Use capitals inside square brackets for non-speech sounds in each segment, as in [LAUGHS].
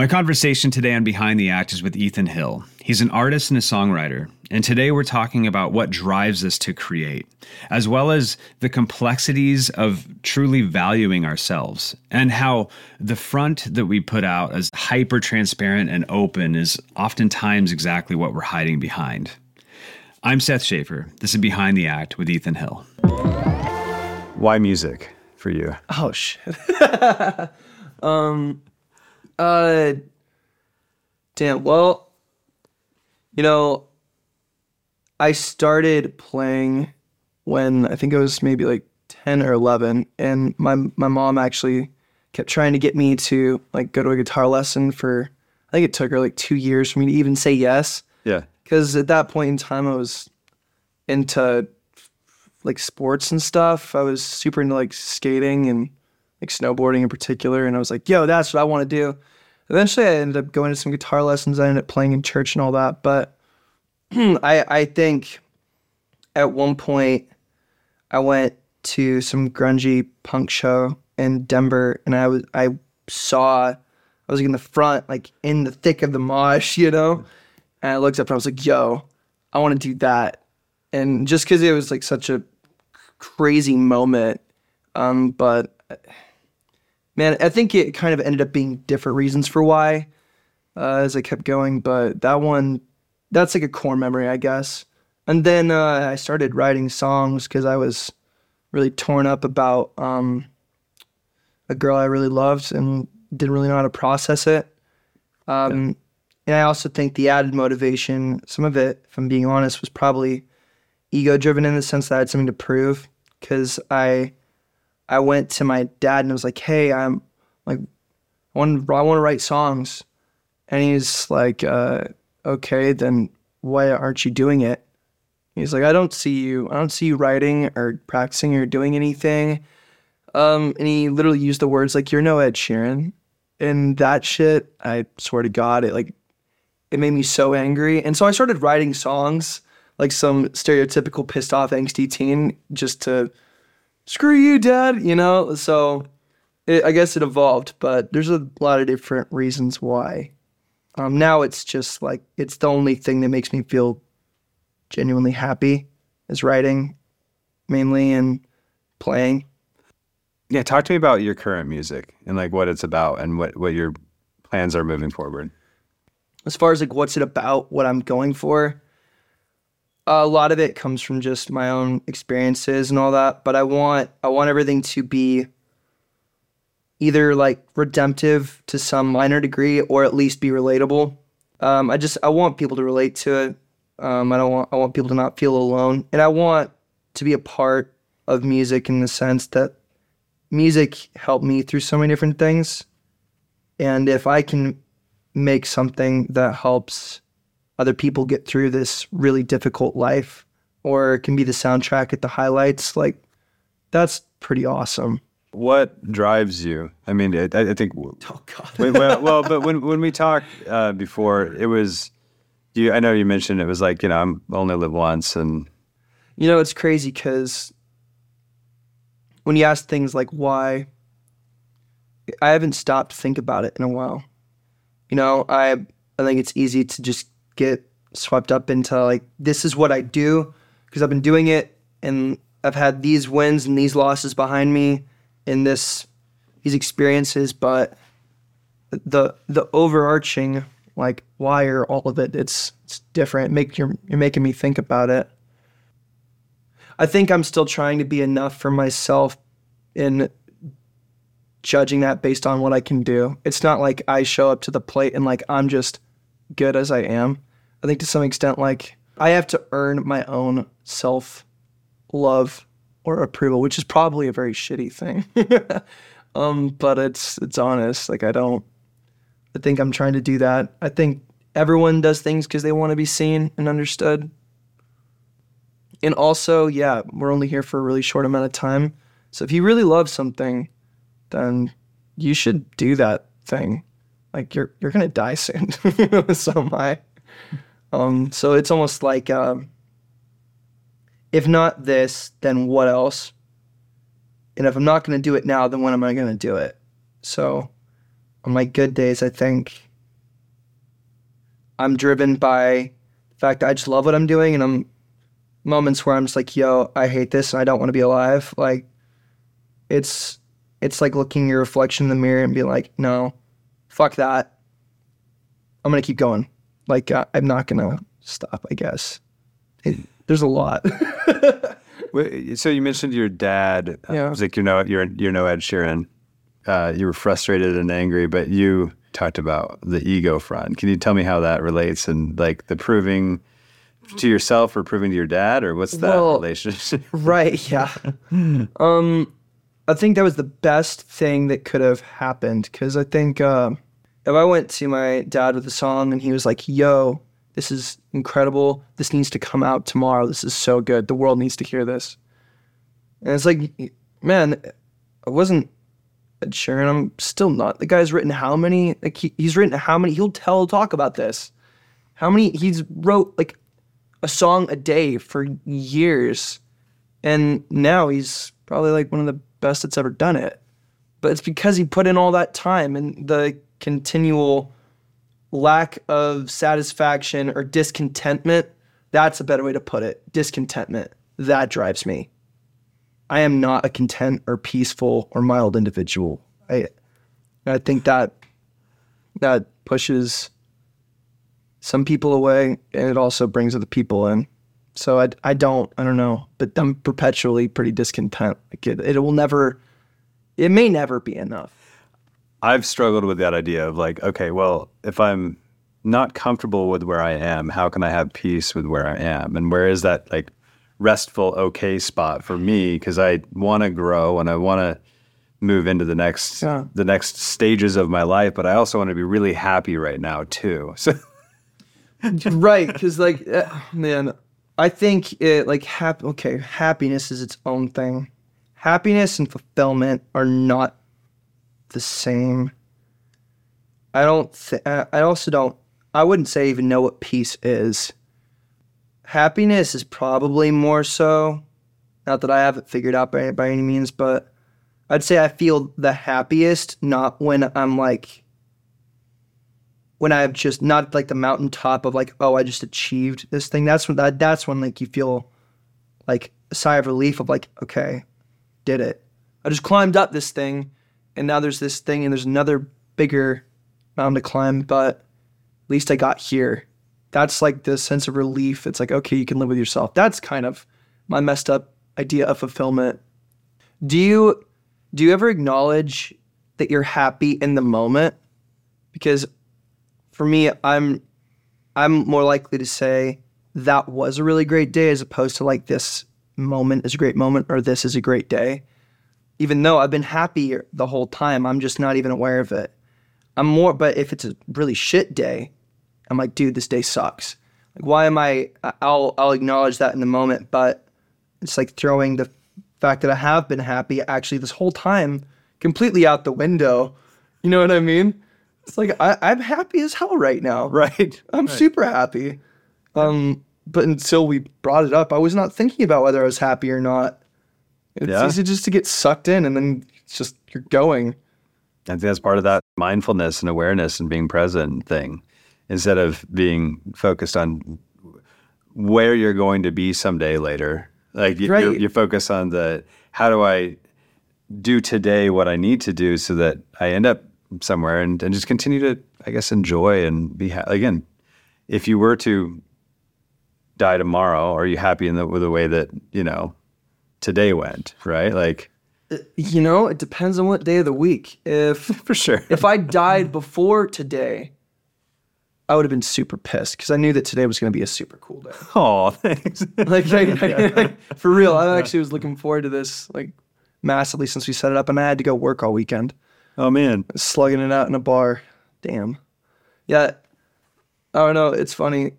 My conversation today on Behind the Act is with Ethan Hill. He's an artist and a songwriter, and today we're talking about what drives us to create, as well as the complexities of truly valuing ourselves, and how the front that we put out as hyper transparent and open is oftentimes exactly what we're hiding behind. I'm Seth Schaefer. This is Behind the Act with Ethan Hill. Why music for you? Oh shit. [LAUGHS] um uh damn, well, you know, I started playing when I think I was maybe like 10 or 11 and my my mom actually kept trying to get me to like go to a guitar lesson for I think it took her like 2 years for me to even say yes Yeah. cuz at that point in time I was into like sports and stuff. I was super into like skating and like snowboarding in particular and I was like, "Yo, that's what I want to do." Eventually I ended up going to some guitar lessons. I ended up playing in church and all that, but [CLEARS THROAT] I I think at one point I went to some grungy punk show in Denver and I was I saw I was like in the front like in the thick of the mosh, you know? And I looked up and I was like, "Yo, I want to do that." And just cuz it was like such a crazy moment um but man, I think it kind of ended up being different reasons for why uh, as I kept going, but that one, that's like a core memory, I guess. And then uh, I started writing songs because I was really torn up about um, a girl I really loved and didn't really know how to process it. Um, And I also think the added motivation, some of it, if I'm being honest, was probably ego driven in the sense that I had something to prove because I I went to my dad and I was like, "Hey, I'm like, I want I want to write songs," and he's like, uh, "Okay, then why aren't you doing it?" He's like, "I don't see you. I don't see you writing or practicing or doing anything." Um, and he literally used the words like, "You're no Ed Sheeran," and that shit. I swear to God, it like it made me so angry, and so I started writing songs like some stereotypical pissed off angsty teen just to screw you, dad, you know? So it, I guess it evolved, but there's a lot of different reasons why. Um, now it's just like, it's the only thing that makes me feel genuinely happy is writing mainly and playing. Yeah. Talk to me about your current music and like what it's about and what, what your plans are moving forward. As far as like what's it about, what I'm going for, a lot of it comes from just my own experiences and all that but i want i want everything to be either like redemptive to some minor degree or at least be relatable. Um, i just i want people to relate to it. Um, i don't want i want people to not feel alone. And i want to be a part of music in the sense that music helped me through so many different things. And if i can make something that helps other people get through this really difficult life or it can be the soundtrack at the highlights. Like that's pretty awesome. What drives you? I mean, I, I think, oh god. Wait, well, [LAUGHS] well, but when, when we talked uh, before, it was, you, I know you mentioned it was like, you know, I'm only live once and you know it's crazy because when you ask things like why i haven't stopped to think about it in a while. You know i i think it's easy to just get swept up into like this is what I do because I've been doing it and I've had these wins and these losses behind me in this these experiences but the the overarching like why are all of it it's it's different make you're you're making me think about it I think I'm still trying to be enough for myself in judging that based on what I can do. It's not like I show up to the plate and like I'm just good as I am. I think to some extent, like I have to earn my own self love or approval, which is probably a very shitty thing. [LAUGHS] um, but it's it's honest. Like I don't. I think I'm trying to do that. I think everyone does things because they want to be seen and understood. And also, yeah, we're only here for a really short amount of time. So if you really love something, then you should do that thing like you're you're gonna die soon. [LAUGHS] so am I. Um, so it's almost like um, if not this, then what else? And if I'm not gonna do it now, then when am I gonna do it? So on my good days, I think I'm driven by the fact that I just love what I'm doing, and I'm moments where I'm just like, yo, I hate this, and I don't want to be alive. Like, it's it's like looking your reflection in the mirror and being like, no, fuck that. I'm gonna keep going. Like, uh, I'm not gonna stop. I guess. It, there's a lot. [LAUGHS] So you mentioned your dad. uh, Yeah. was like you're no you're you're no Ed Sheeran. Uh, you were frustrated and angry, but you talked about the ego front. Can you tell me how that relates and like the proving to yourself or proving to your dad, or what's that Well- relationship? [LAUGHS] Right. Yeah. um, I think that was the best thing that could have happened because I think uh, if I went to my dad with a song and he was like, "Yo, this is incredible. This needs to come out tomorrow. This is so good. The world needs to hear this." And it's like, man, I wasn't Ed Sheeran. I'm still not. The guy's written how many? Like he, he's written how many? He'll tell talk about this. How many? He's wrote like a song a day for years and now he's probably like one of the best that's ever done it but it's because he put in all that time and the continual lack of satisfaction or discontentment that's a better way to put it. Discontentment. That drives me. I am not a content or peaceful or mild individual. I i think that that pushes some people away and it also brings other people in. So I, I don't I don't know, but I'm perpetually pretty discontent. Like it, it will never, it may never be enough. I've struggled with that idea of like, okay, well, if I'm not comfortable with where I am, how can I have peace with where I am? And where is that like restful, okay spot for me? Because I want to grow and I want to move into the next Yeah. the next stages of my life, but I also want to be really happy right now too. [LAUGHS] So right, because like uh, man, I think it like hap- Okay, happiness is its own thing. Happiness and fulfillment are not the same. I don't. Th- I also don't. I wouldn't say even know what peace is. Happiness is probably more so. Not that I have it figured out by by any means, but I'd say I feel the happiest not when I'm like when I've just not like the mountaintop of like, oh, I just achieved this thing. That's when that that's when like you feel like a sigh of relief of like, okay, did it. I just climbed up this thing, and now there's this thing, and there's another bigger mountain to climb, but at least I got here. That's like the sense of relief. It's like, okay, you can live with yourself. That's kind of my messed up idea of fulfillment. Do you do you ever acknowledge that you're happy in the moment? Because for me, I'm I'm more likely to say that was a really great day as opposed to like this moment is a great moment or this is a great day. Even though I've been happy the whole time, I'm just not even aware of it. I'm more, but if it's a really shit day, I'm like, dude, this day sucks. Like, why am I? I'll I'll acknowledge that in the moment, but it's like throwing the fact that I have been happy actually this whole time completely out the window. You know what I mean? It's like I, I'm happy as hell right now. [LAUGHS] right. I'm super happy. Um, but until we brought it up, I was not thinking about whether I was happy or not. It's Yeah. easy just to get sucked in and then it's just you're going. I think that's part of that mindfulness and awareness and being present thing, instead of being focused on where you're going to be someday later. Like you, Right. you focus on the how do I do today what I need to do so that I end up somewhere and, and just continue to, I guess, enjoy and be ha- again. If you were to die tomorrow, are you happy in the with the way that you know today went? Right, like uh, You know, it depends on what day of the week. If [LAUGHS] for sure. if I died before today, I would have been super pissed because I knew that today was going to be a super cool day. [LAUGHS] Oh, thanks. like, like, [LAUGHS] like, for real, I actually was looking forward to this like massively since we set it up, and I had to go work all weekend, oh man. slugging it out in a bar. Damn. Yeah, I don't know. It's funny.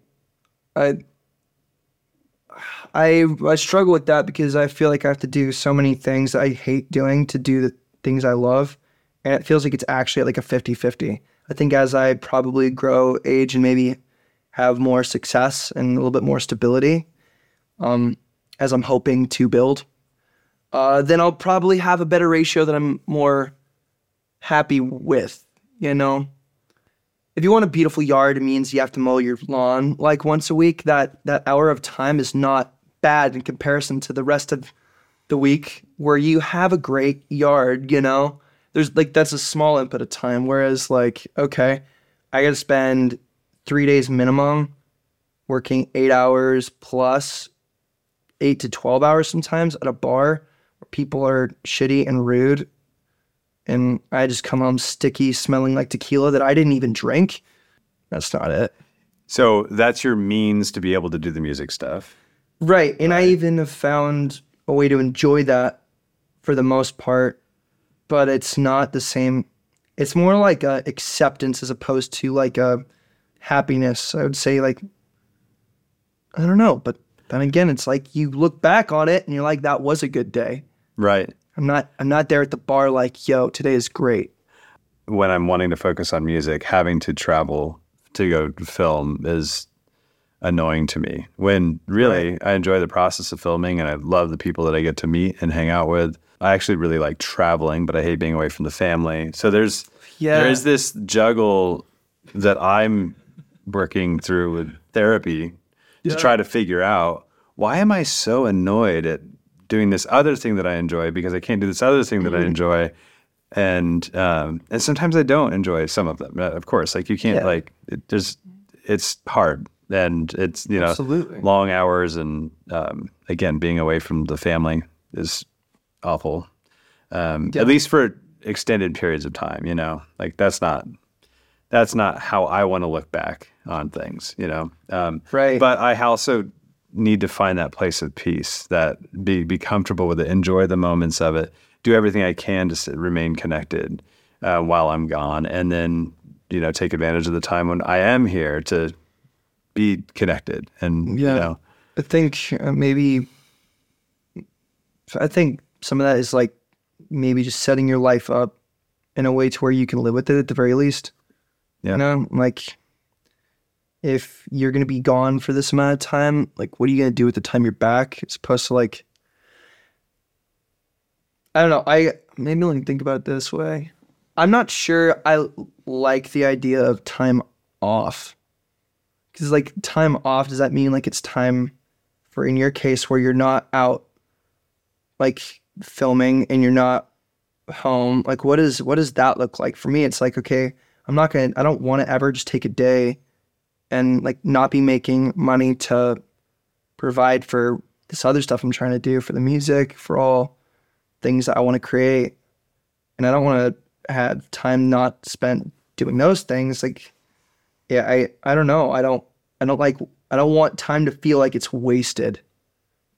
I I I struggle with that because I feel like I have to do so many things I hate doing to do the things I love, and it feels like it's actually like a 50-50. I think as I probably grow, age, and maybe have more success and a little bit more stability, um, as I'm hoping to build, uh, then I'll probably have a better ratio that I'm more happy with. You know, if you want a beautiful yard, it means you have to mow your lawn like once a week. That that hour of time is not bad in comparison to the rest of the week where you have a great yard, you know? There's like that's a small input of time. Whereas like, okay, I gotta spend three days minimum working eight hours plus eight to twelve hours sometimes at a bar where people are shitty and rude and I just come home sticky, smelling like tequila that I didn't even drink. That's not it. So that's your means to be able to do the music stuff. Right. And I even have found a way to enjoy that for the most part, but it's not the same. It's more like a acceptance as opposed to like a happiness. I would say like I don't know, but then again, it's like you look back on it and you're like, that was a good day. Right. I'm not I'm not there at the bar like, yo, today is great. When I'm wanting to focus on music, having to travel to go film is annoying to me. When really I enjoy the process of filming and I love the people that I get to meet and hang out with. I actually really like traveling, but I hate being away from the family. So there's Yeah. there is this juggle that I'm working through with therapy to try to figure out why am I so annoyed at doing this other thing that I enjoy because I can't do this other thing that I enjoy, and um, and sometimes I don't enjoy some of them. Uh, Of course, like you can't Yeah. like it, there's it's hard and it's you know Absolutely. long hours and um, again being away from the family is awful. Um, Yeah. At least for extended periods of time, you know, like that's not that's not how I want to look back on things, you know. Um, Right. But I also need to find that place of peace, that be be comfortable with it, enjoy the moments of it, do everything I can to s- remain connected uh, while I'm gone, and then you know take advantage of the time when I am here to be connected and Yeah. you know I think uh, maybe I think some of that is like maybe just setting your life up in a way to where you can live with it at the very least. Yeah. You know, like if you're gonna be gone for this amount of time, like what are you gonna do with the time you're back? As supposed to like I don't know. I maybe me think about it this way. I'm not sure I like the idea of time off. Because like time off, does that mean like it's time for in your case where you're not out like filming and you're not home? Like what is what does that look like? For me, it's like, okay, I'm not gonna I don't want to ever just take a day and like not be making money to provide for this other stuff I'm trying to do for the music, for all things that I want to create. And I don't want to have time not spent doing those things. Like yeah, I I don't know. I don't I don't like I don't want time to feel like it's wasted.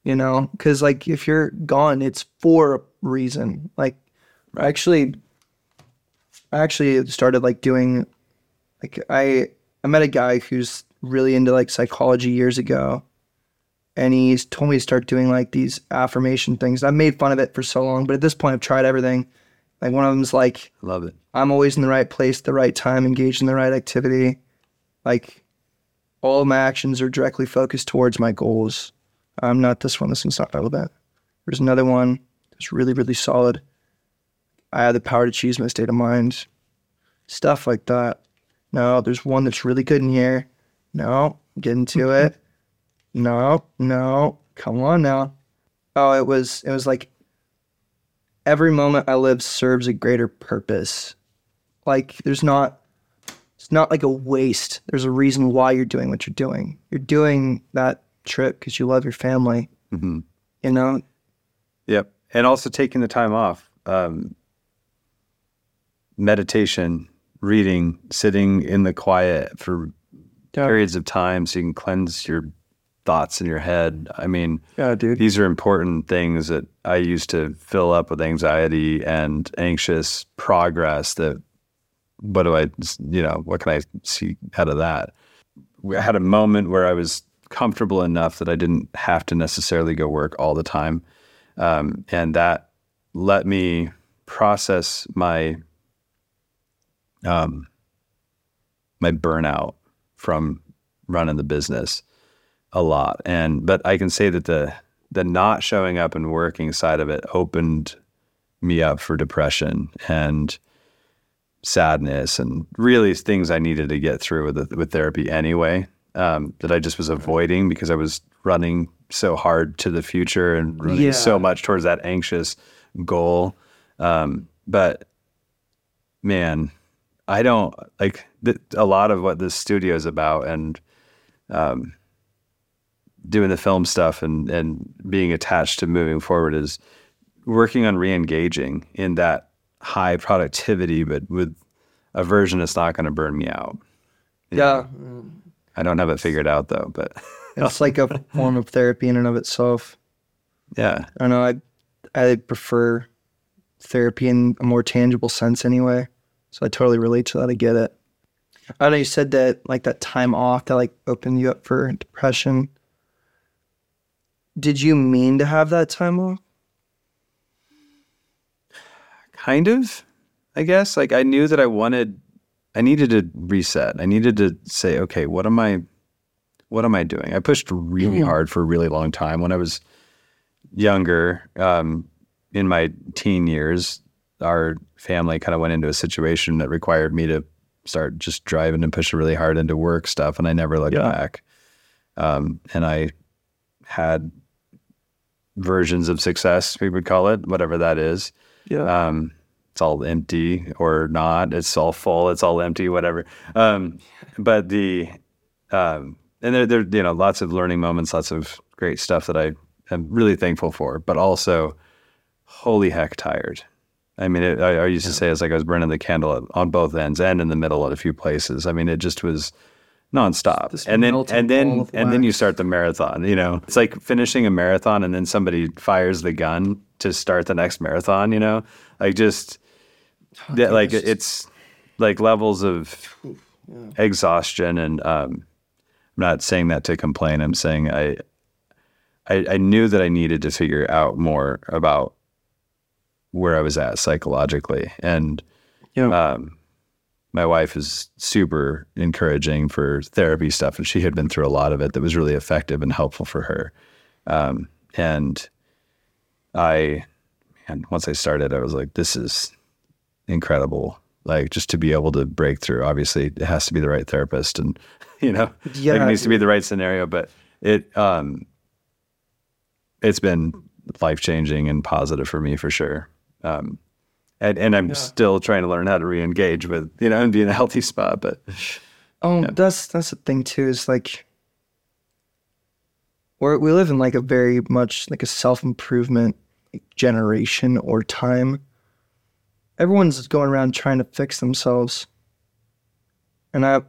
You know, cuz like if you're gone, it's for a reason. Like I actually I actually started like doing like I I met a guy who's really into like psychology years ago. And he's told me to start doing like these affirmation things. I've made fun of it for so long, but at this point I've tried everything. Like one of them's like love it. I'm always in the right place, the right time, engaged in the right activity. Like all of my actions are directly focused towards my goals. I'm not this one. This one's not relevant. There's another one that's really, really solid. I have the power to choose my state of mind. Stuff like that. No, there's one that's really good in here. No, get into it. No, no, come on now. Oh, it was it was like every moment I live serves a greater purpose. Like there's not it's not like a waste. There's a reason why you're doing what you're doing. You're doing that trip because you love your family. hmm You know, Yep. And also taking the time off. Um, meditation, reading, sitting in the quiet for Yeah. periods of time so you can cleanse your thoughts in your head. I mean, yeah, dude. these are important things that I used to fill up with anxiety and anxious progress that what do I, you know, what can I see out of that? I had a moment where I was comfortable enough that I didn't have to necessarily go work all the time. Um, and that let me process my um, my burnout from running the business a lot. And but I can say that the the not showing up and working side of it opened me up for depression and sadness and really things I needed to get through with the, with therapy anyway. Um, that I just was avoiding because I was running so hard to the future and running Yeah. so much towards that anxious goal. Um, but man, I don't like th- a lot of what this studio is about and um, doing the film stuff and, and being attached to moving forward is working on re-engaging in that high productivity, but with a version that's not going to burn me out. Yeah. I don't have it figured out though, but [LAUGHS] It's like a form of therapy in and of itself. yeah, I don't know. I I prefer therapy in a more tangible sense anyway. So I totally relate to that. I get it. I know you said that like that time off that like opened you up for depression. Did you mean to have that time off? kind of, I guess. Like I knew that I wanted, I needed to reset. I needed to say, okay, what am I, what am I doing? I pushed really hard for a really long time when I was younger. Um, in my teen years, our family kind of went into a situation that required me to start just driving and pushing really hard into work stuff, and I never looked Yeah. back. Um, and I had versions of success, we would call it, whatever that is Yeah. um, it's all empty or not. It's all full. It's all empty. Whatever. Um, but the um, and there, there, you know, lots of learning moments, lots of great stuff that I am really thankful for. But also, holy heck, tired. I mean, it, I, I used to say it's like I was burning the candle at, on both ends and in the middle at a few places. I mean, it just was nonstop. This and then and then and then you start the marathon. You know, it's like finishing a marathon and then somebody fires the gun to start the next marathon. You know, like just that, like it's like levels of exhaustion and um, I'm not saying that to complain. I'm saying I, I I knew that I needed to figure out more about where I was at psychologically and Yeah. um, my wife is super encouraging for therapy stuff, and she had been through a lot of it that was really effective and helpful for her. Um, and I, and once I started, I was like, this is incredible. Like just to be able to break through. Obviously, it has to be the right therapist, and [LAUGHS] you know, like, Yeah. it needs to be the right scenario. But it, um, it's been life changing and positive for me for sure. Um, and, and I'm still trying to learn how to re-engage with you know and be in a healthy spot. But Oh, that's that's the thing too. Is like we we live in like a very much like a self improvement generation or time. Everyone's going around trying to fix themselves, and I,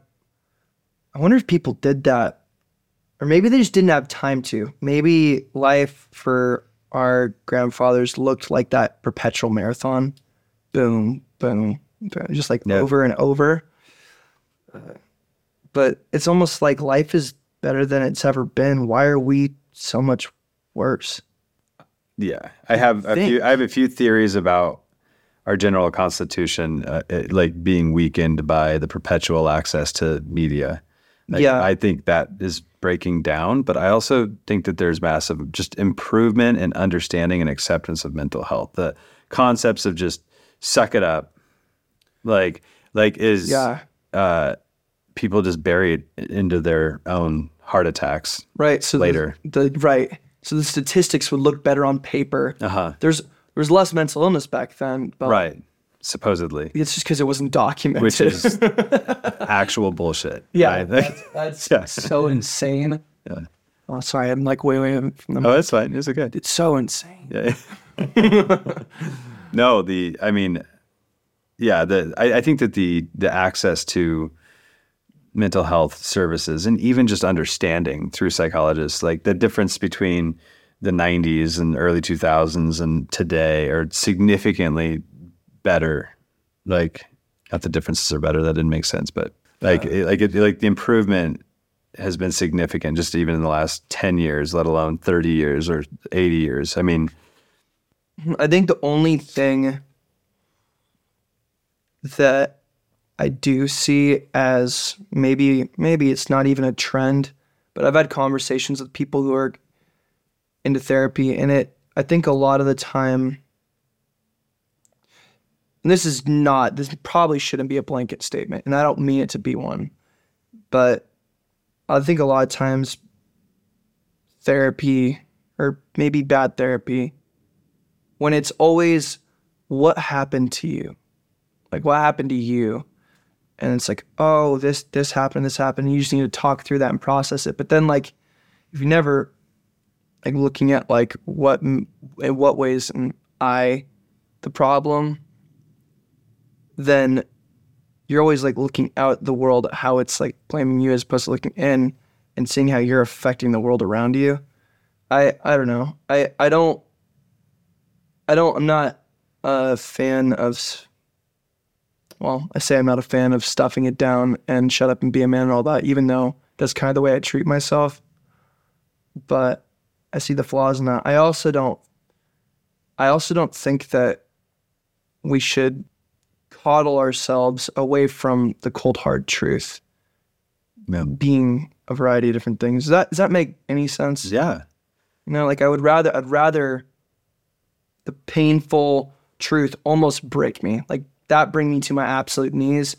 I wonder if people did that, or maybe they just didn't have time to. Maybe life for our grandfathers looked like that perpetual marathon, boom, boom, boom just like Yeah. over and over but it's almost like life is better than it's ever been. Why are we so much worse? yeah, I have a few. I have a few theories about our general constitution, uh, it, like being weakened by the perpetual access to media. Like, Yeah. I think that is breaking down, but I also think that there's massive just improvement in understanding and acceptance of mental health. The concepts of just suck it up, like like is Yeah. uh, people just bury it into their own heart attacks. Right. So the- Later. the, right. So the statistics would look better on paper. Uh huh. There's there was less mental illness back then, but Right. Supposedly, it's just because it wasn't documented. which is [LAUGHS] actual bullshit. yeah, right? that's, that's [LAUGHS] Yeah. so insane. Yeah. Oh, sorry, I'm like way way from the. Oh, that's fine. It's okay. It's so insane. Yeah. [LAUGHS] no, the I mean, yeah, the I, I think that the the access to mental health services and even just understanding through psychologists, like the difference between the 90s and early 2000s and today are significantly better. Like, not the differences are better. That didn't make sense, but like, it, like, it, like the improvement has been significant just even in the last 10 years, let alone 30 years or 80 years. I mean, hmm, I think the only thing that I do see as maybe maybe it's not even a trend, but I've had conversations with people who are into therapy and it I think a lot of the time and this is not this probably shouldn't be a blanket statement, and I don't mean it to be one, but I think a lot of times therapy or maybe bad therapy when it's always what happened to you? Like what happened to you? And it's like oh this this happened this happened you just need to talk through that and process it. But then like if you never like looking at like what in what ways am i the problem then you're always like looking out the world how it's like blaming you as opposed to looking in and seeing how you're affecting the world around you. I i don't know. I i don't i don't i'm not a fan of well i say i'm not a fan of stuffing it down and shut up and be a man and all that even though that's kind of the way i treat myself. But i see the flaws in that. I also don't i also don't think that we should coddle ourselves away from the cold hard truth Yeah. being a variety of different things. Does that does that make any sense? Yeah. You know, like I would rather I'd rather the painful truth almost break me. Like that bring me to my absolute knees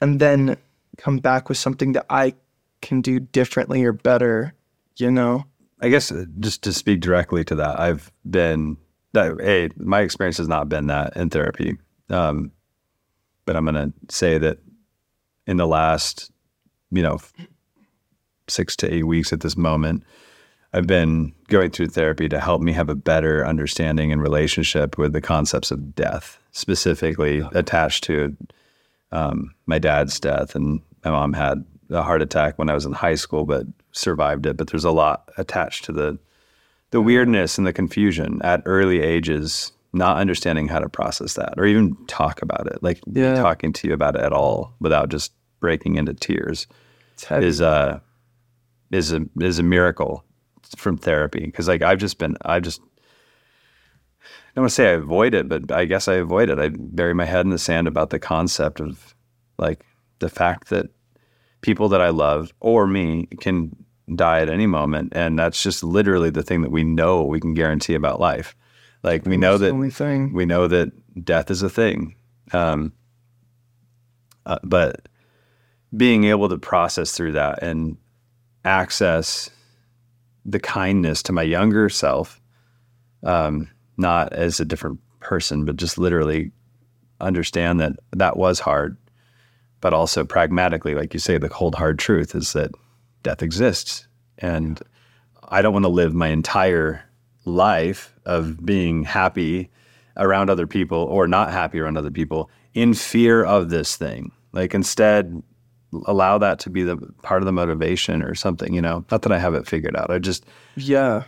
and then come back with something that I can do differently or better, you know? I guess uh, just to speak directly to that, I've been that. Hey, my experience has not been that in therapy, um, but I'm going to say that in the last, you know, six to eight weeks at this moment, I've been going through therapy to help me have a better understanding and relationship with the concepts of death, specifically attached to um, my dad's death. And my mom had a heart attack when I was in high school, but survived it. But there's a lot attached to the the weirdness and the confusion at early ages, not understanding how to process that or even talk about it, like Yeah. talking to you about it at all without just breaking into tears is a is a is a miracle from therapy because like I've just been I've just I don't want to say I avoid it, but I guess I avoid it. I bury my head in the sand about the concept of like the fact that people that I love or me can die at any moment, and that's just literally the thing that we know we can guarantee about life. Like we know that only thing. we know that death is a thing. Um, uh, but being able to process through that and access the kindness to my younger self, um, not as a different person, but just literally understand that that was hard, but also pragmatically, like you say, the cold hard truth is that death exists, and I don't want to live my entire life of being happy around other people or not happy around other people in fear of this thing. Like instead, allow that to be the part of the motivation or something. You know, not that I have it figured out. I just Yeah.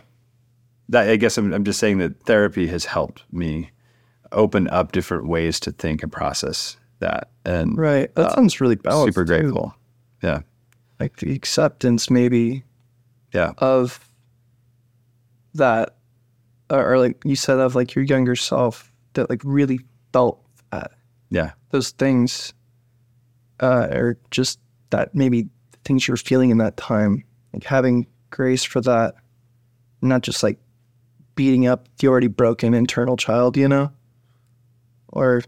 that I guess I'm, I'm just saying that therapy has helped me open up different ways to think and process that, and Right. That uh, sounds really balanced. super too. grateful. Yeah, Like the acceptance maybe yeah, of that or, like you said of like your younger self that like really felt that. Yeah, those things uh or just that maybe the things you were feeling in that time like having grace for that not just like beating up the already broken internal child you know? Or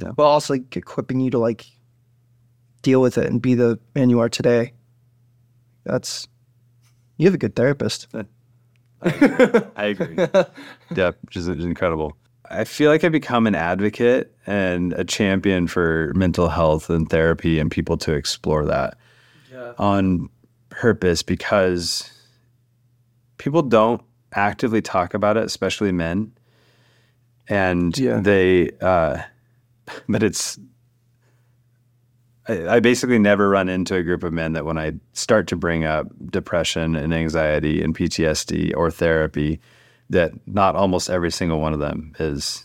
Yeah. but also like equipping you to like deal with it and be the man you are today. That's you have a good therapist I agree. yeah, [LAUGHS] which is, is incredible. I feel like I've become an advocate and a champion for mental health and therapy and people to explore that on purpose because people don't actively talk about it, especially men. And Yeah. they, uh, [LAUGHS] but it's, I, I basically never run into a group of men that when I start to bring up depression and anxiety and PTSD or therapy, that not almost every single one of them is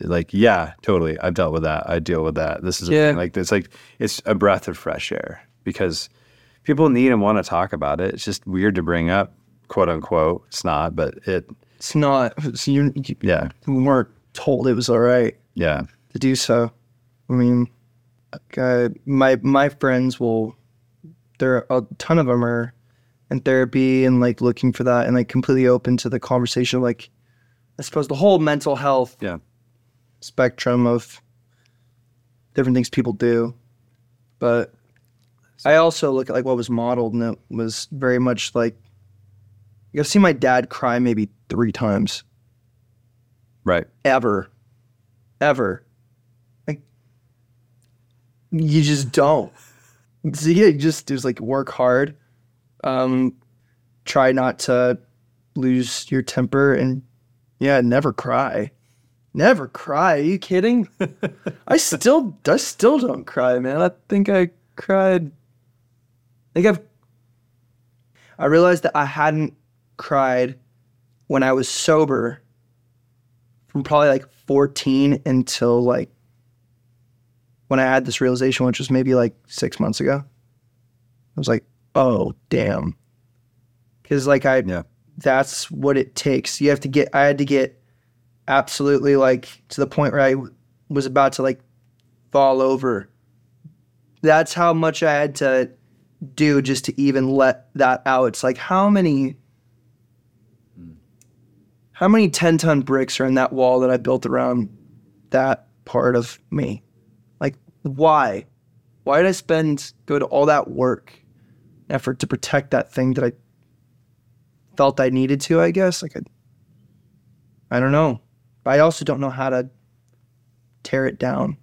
like, yeah, totally. I've dealt with that. I deal with that. This is a Yeah. thing. like it's like it's a breath of fresh air because people need and want to talk about it. It's just weird to bring up, quote unquote. It's not, but it, it's not it's, you, you yeah, weren't told it was all right yeah, to do so. I mean, uh, my my friends will. There are a ton of them are in therapy and like looking for that and like completely open to the conversation. Like, I suppose the whole mental health yeah, spectrum of different things people do. But I also look at like what was modeled and it was very much like I've seen my dad cry maybe three times Right. ever. Ever. You just don't. So yeah, you just just like work hard. Um try not to lose your temper and yeah, never cry. Never cry. Are you kidding? [LAUGHS] I still I still don't cry, man. I think I cried I think I've I realized that I hadn't cried when I was sober from probably like 14 until like when I had this realization, which was maybe like six months ago. I was like, oh, damn. Because like I, Yeah. that's what it takes. You have to get, I had to get absolutely like to the point where I w- was about to like fall over. That's how much I had to do just to even let that out. It's like, how many hmm. how many 10 ton bricks are in that wall that I built around that part of me? Why? Why did I spend, go to all that work, effort to protect that thing that I felt I needed to, I guess? Like, I, I don't know. But I also don't know how to tear it down,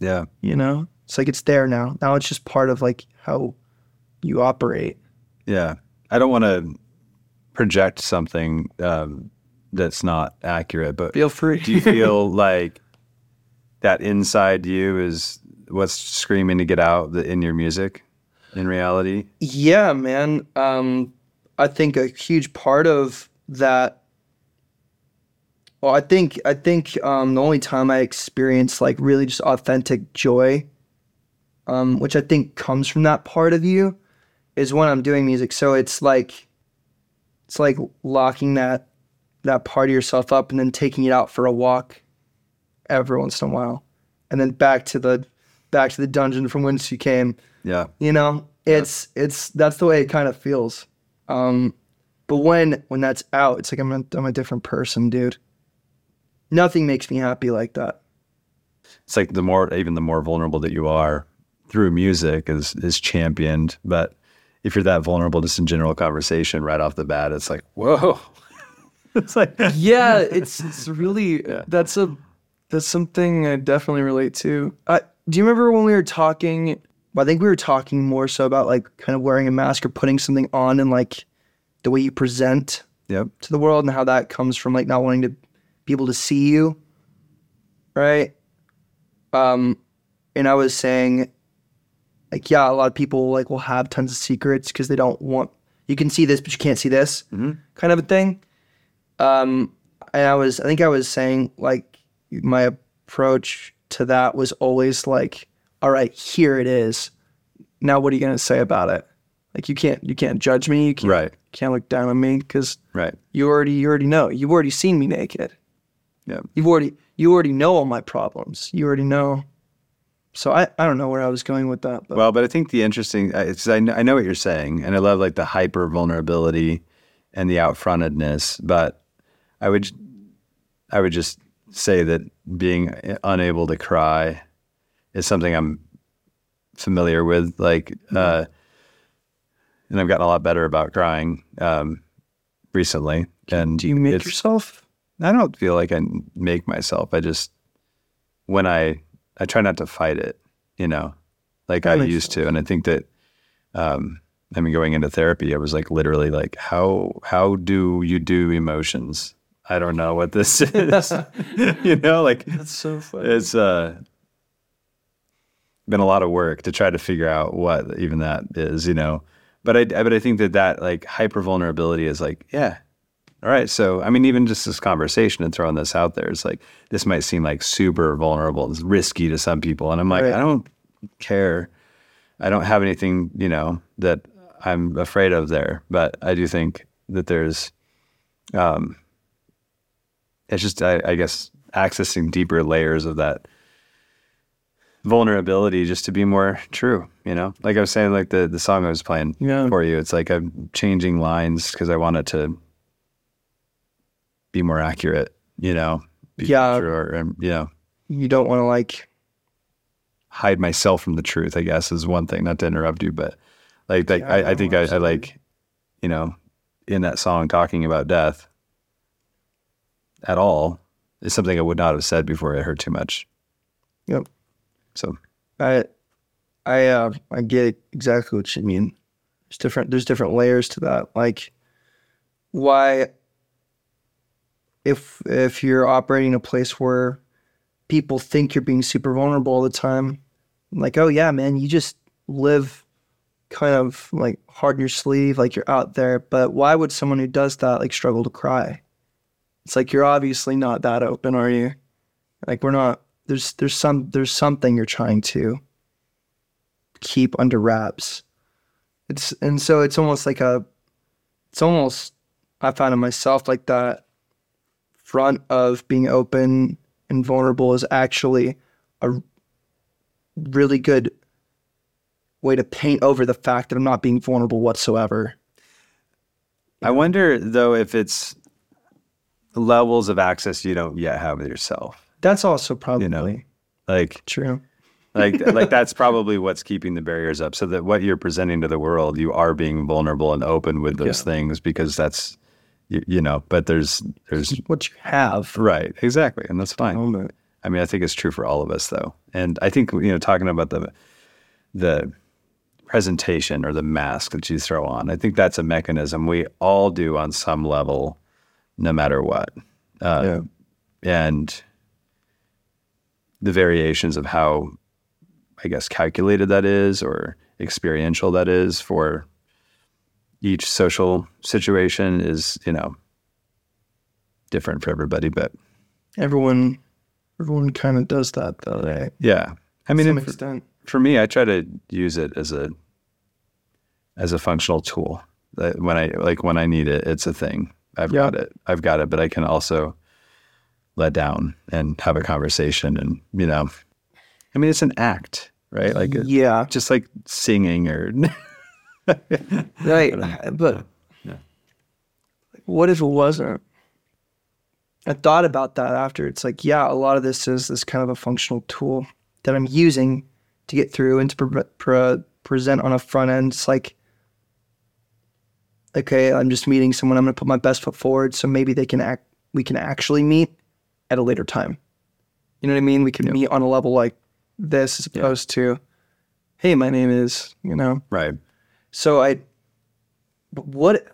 Yeah. you know? It's like it's there now. Now it's just part of like how you operate. Yeah. I don't want to project something um, that's not accurate, but Feel free. do you feel [LAUGHS] like that inside you is what's screaming to get out in your music in reality? Yeah, man. Um, I think a huge part of that. Well, I think I think um, the only time I experience like really just authentic joy, um, which I think comes from that part of you, is when I'm doing music. So it's like, it's like locking that that part of yourself up and then taking it out for a walk, every once in a while, and then back to the back to the dungeon from whence you came. Yeah. you know it's it's that's the way it kind of feels. Um but when when that's out it's like i'm a, I'm a different person dude. Nothing makes me happy like that. It's like the more, even the more vulnerable that you are through music is, is championed. But if you're that vulnerable just in general conversation right off the bat, it's like, whoa. [LAUGHS] it's like, yeah it's it's really [LAUGHS] that's a that's something i definitely relate to. I, do you remember when we were talking i think we were talking more so about like kind of wearing a mask or putting something on and like the way you present yep. to the world and how that comes from like not wanting to be able to see you right? Um and i was saying like yeah a lot of people like will have tons of secrets because they don't want you can see this but you can't see this kind of a thing. Um and i was i think i was saying like my approach to that was always like all right here it is now what are you going to say about it like you can't you can't judge me you can't, Right. can't look down on me because Right. you already you already know. You've already seen me naked. Yeah. You've already you already know all my problems. You already know. So I, I don't know where I was going with that, but Well, but I think the interesting, uh, it's, I, know, I know what you're saying, and I love like the hyper vulnerability and the outfrontedness. But I would, I would just say that being unable to cry is something I'm familiar with. Like, uh, and I've gotten a lot better about crying um, recently. And do you make yourself? I don't feel like I make myself. I just when I I try not to fight it, you know, like That I used to. And I think that um I mean going into therapy, I was like literally like how how do you do emotions? I don't know what this [LAUGHS] is. [LAUGHS] you know, like That's so funny. it's uh been a lot of work to try to figure out what even that is, you know. But I but I think that that like hyper vulnerability is like, yeah. All right, so I mean, even just this conversation and throwing this out there, it's like this might seem like super vulnerable, it's risky to some people, and I'm like, Right. I don't care. I don't have anything, you know, that I'm afraid of there. But I do think that there's, um, it's just I, I guess accessing deeper layers of that vulnerability just to be more true you know like i was saying like the the song i was playing Yeah. for you it's like i'm changing lines because i want it to be more accurate you know be Yeah. or um, you know You don't want to like hide myself from the truth. I guess is one thing. Not to interrupt you, but like like Yeah, I, I think I, I like you know in that song talking about death at all is something I would not have said before I heard too much. Yep. So I I uh I get exactly what you mean. There's different there's different layers to that. Like why if if you're operating a place where people think you're being super vulnerable all the time, like, oh yeah, man, you just live kind of like hard in your sleeve, like you're out there. But why would someone who does that like struggle to cry? It's like you're obviously not that open, are you? Like we're not there's there's some there's something you're trying to keep under wraps. It's and so it's almost like a it's almost I found in myself like that front of being open and vulnerable is actually a really good way to paint over the fact that I'm not being vulnerable whatsoever. I wonder though if it's levels of access you don't yet have with yourself. That's also probably you know, Like true. like [LAUGHS] like that's probably what's keeping the barriers up so that what you're presenting to the world you are being vulnerable and open with those Yeah. things because that's you, you know but there's there's What you have. right exactly and that's fine i mean i think it's true for all of us though and i think you know talking about the the presentation or the mask that you throw on i think that's a mechanism we all do on some level no matter what uh, Yeah. and the variations of how i guess calculated that is or experiential that is for each social situation is you know different for everybody but Everyone everyone kind of does that though, right? yeah i mean for, extent. for me i try to use it as a as a functional tool that when i like when i need it it's a thing i've Yeah. got it i've got it but i can also let down and have a conversation and you know i mean it's an act right like Yeah. just like singing or [LAUGHS] Right. But what if it wasn't? I thought about that after. It's like, yeah, a lot of this is this kind of a functional tool that I'm using to get through and to pre- pre- present on a front end. It's like, okay, I'm just meeting someone. I'm going to put my best foot forward, so maybe they can act. We can actually meet at a later time. You know what I mean? We can meet on a level like this, as opposed to, hey, my name is, you know. right So I, but what,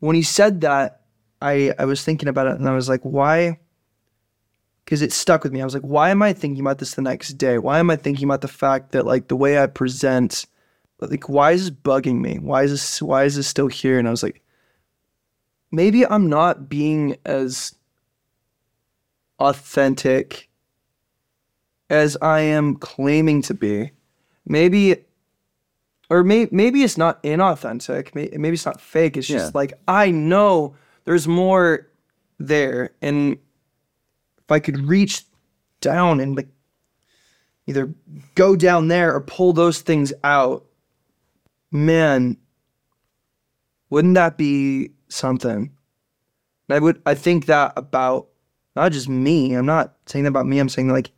when he said that, I, I was thinking about it and I was like, why? Because it stuck with me. I was like, why am I thinking about this the next day? Why am I thinking about the fact that like the way I present, like, why is this bugging me? Why is this, why is this still here? And I was like, maybe I'm not being as authentic as I am claiming to be. Maybe or may, maybe it's not inauthentic. Maybe it's not fake. It's just Yeah. like I know there's more there, and if I could reach down and like either go down there or pull those things out, man, wouldn't that be something? I would. I think that about not just me. I'm not saying that about me. I'm saying like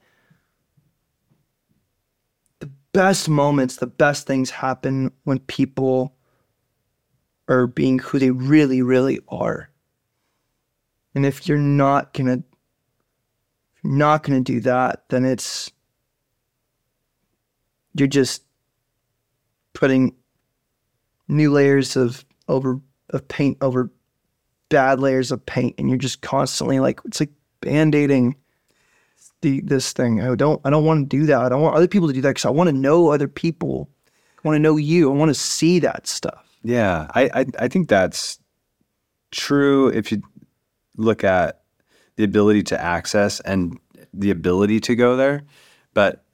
the best moments, the best things happen when people are being who they really, really are. And if you're not gonna if you're not gonna do that, then it's you're just putting new layers of over of paint over bad layers of paint and you're just constantly like it's like band-aiding the this thing. I don't I don't want to do that. I don't want other people to do that because I want to know other people. I want to know you. I want to see that stuff. Yeah, I, I I think that's true if you look at the ability to access and the ability to go there. But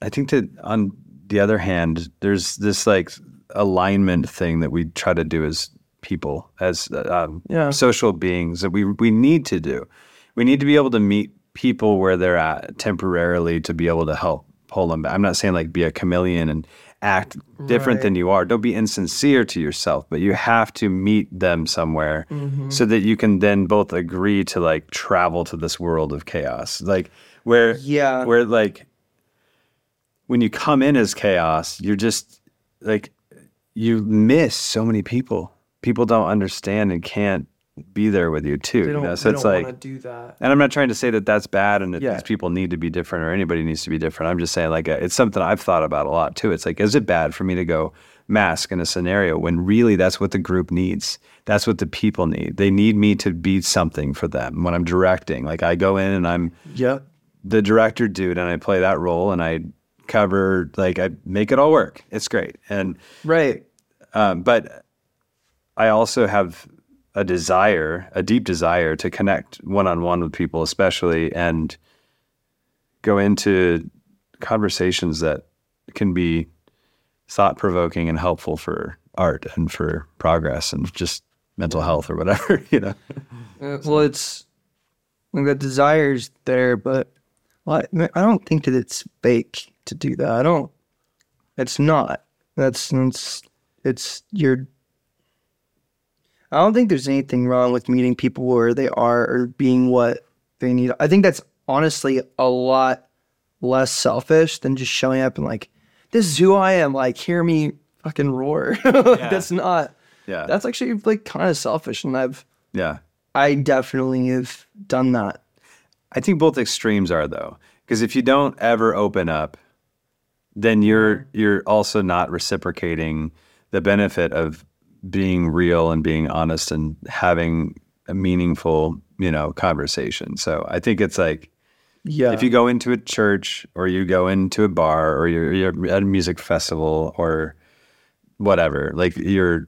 I think that on the other hand, there's this like alignment thing that we try to do as people, as um, Yeah. social beings that we we need to do. We need to be able to meet people where they're at temporarily to be able to help pull them back. I'm not saying like be a chameleon and act different Right. than you are. Don't be insincere to yourself, but you have to meet them somewhere so that you can then both agree to like travel to this world of chaos. Like where Yeah. where like when you come in as chaos, you're just like you miss so many people. People don't understand and can't be there with you too. They don't, know? So it's like want to do that. and I'm not trying to say that that's bad and that Yeah. these people need to be different or anybody needs to be different. I'm just saying, like, uh, it's something I've thought about a lot too. It's like, is it bad for me to go mask in a scenario when really that's what the group needs? That's what the people need. They need me to be something for them when I'm directing. Like, I go in and I'm Yep. the director dude and I play that role and I cover, like, I make it all work. It's great. And, Right. um, but I also have a desire, a deep desire to connect one on one with people, especially, and go into conversations that can be thought provoking and helpful for art and for progress and just mental health or whatever, [LAUGHS] you know? Uh, well, it's like the desire's there, but well, I, I don't think that it's fake to do that. I don't. It's not. That's it's it's you're. I don't think there's anything wrong with meeting people where they are or being what they need. I think that's honestly a lot less selfish than just showing up and like, this is who I am. Like, hear me fucking roar. [LAUGHS] That's not. Yeah. That's actually like kind of selfish, and I've yeah. I definitely have done that. I think both extremes are though, because if you don't ever open up, then you're you're also not reciprocating the benefit of being real and being honest and having a meaningful, you know, conversation. So I think it's like Yeah. if you go into a church or you go into a bar or you're, you're at a music festival or whatever, like your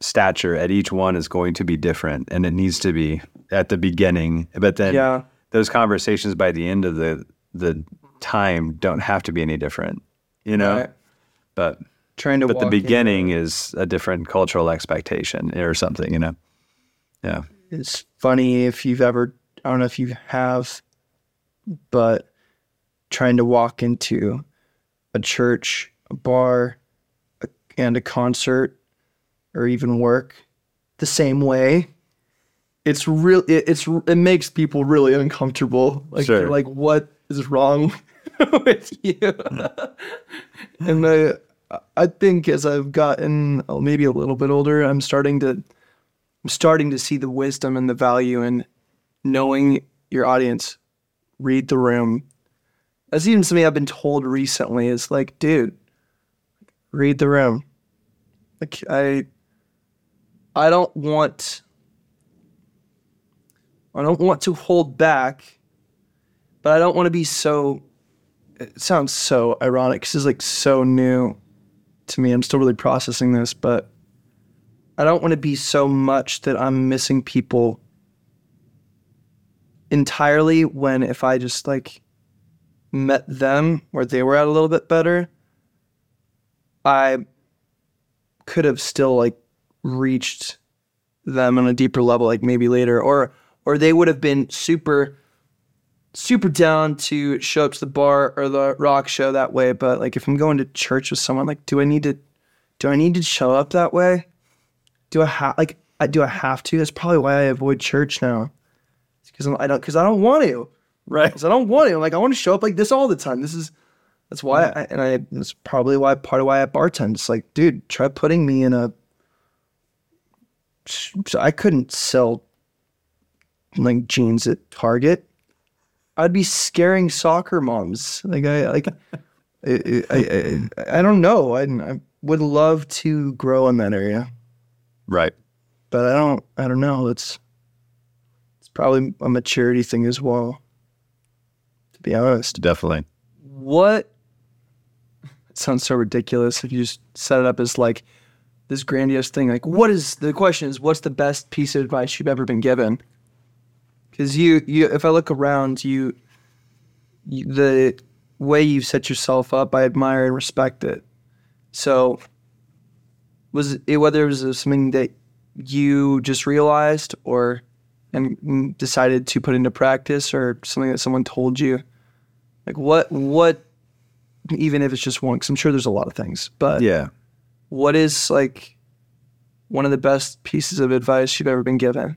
stature at each one is going to be different and it needs to be at the beginning. But then Yeah. those conversations by the end of the the time don't have to be any different, you know? Right. But trying to but the walk in beginning is a different cultural expectation or something, you know? Yeah. It's funny if you've ever I don't know if you have, but trying to walk into a church, a bar, a, and a concert, or even work the same way. It's real. It, it's it makes people really uncomfortable. Like Sure. they're like, "What is wrong [LAUGHS] with you?" Hmm. and I, I think as I've gotten oh, maybe a little bit older, I'm starting to, I'm starting to see the wisdom and the value in knowing your audience, read the room. That's even something I've been told recently. Is like, dude, read the room. Like I, I don't want. I don't want to hold back, but I don't want to be so. It sounds so ironic. 'cause This is like so new to me. I'm still really processing this, but I don't want to be so much that I'm missing people entirely when if I just like met them where they were at a little bit better, I could have still like reached them on a deeper level like maybe later or or they would have been super super down to show up to the bar or the rock show that way. But like if i'm going to church with someone like do i need to do i need to show up that way? Do i have like i do i have to? That's probably why i avoid church now. Because i don't because i don't want to. Right. because i don't want to. Like i want to show up like this all the time. This is that's why I, and i that's probably why part of why i bartend. It's like dude try putting me in a so i couldn't sell like jeans at target I'd be scaring soccer moms. Like I like [LAUGHS] I I, I, I don't know. I, I would love to grow in that area, Right. but I don't. I don't know. It's it's probably a maturity thing as well. To be honest, Definitely. what it sounds so ridiculous if you just set it up as like this grandiose thing. Like, what is the question? Is what's the best piece of advice you've ever been given? Because you, you, if I look around, you, you, the way you set yourself up, I admire and respect it. So, was it whether it was uh, something that you just realized or and mm, decided to put into practice, or something that someone told you? Like what what even if it's just one, because I'm sure there's a lot of things. But Yeah. what is like one of the best pieces of advice you've ever been given?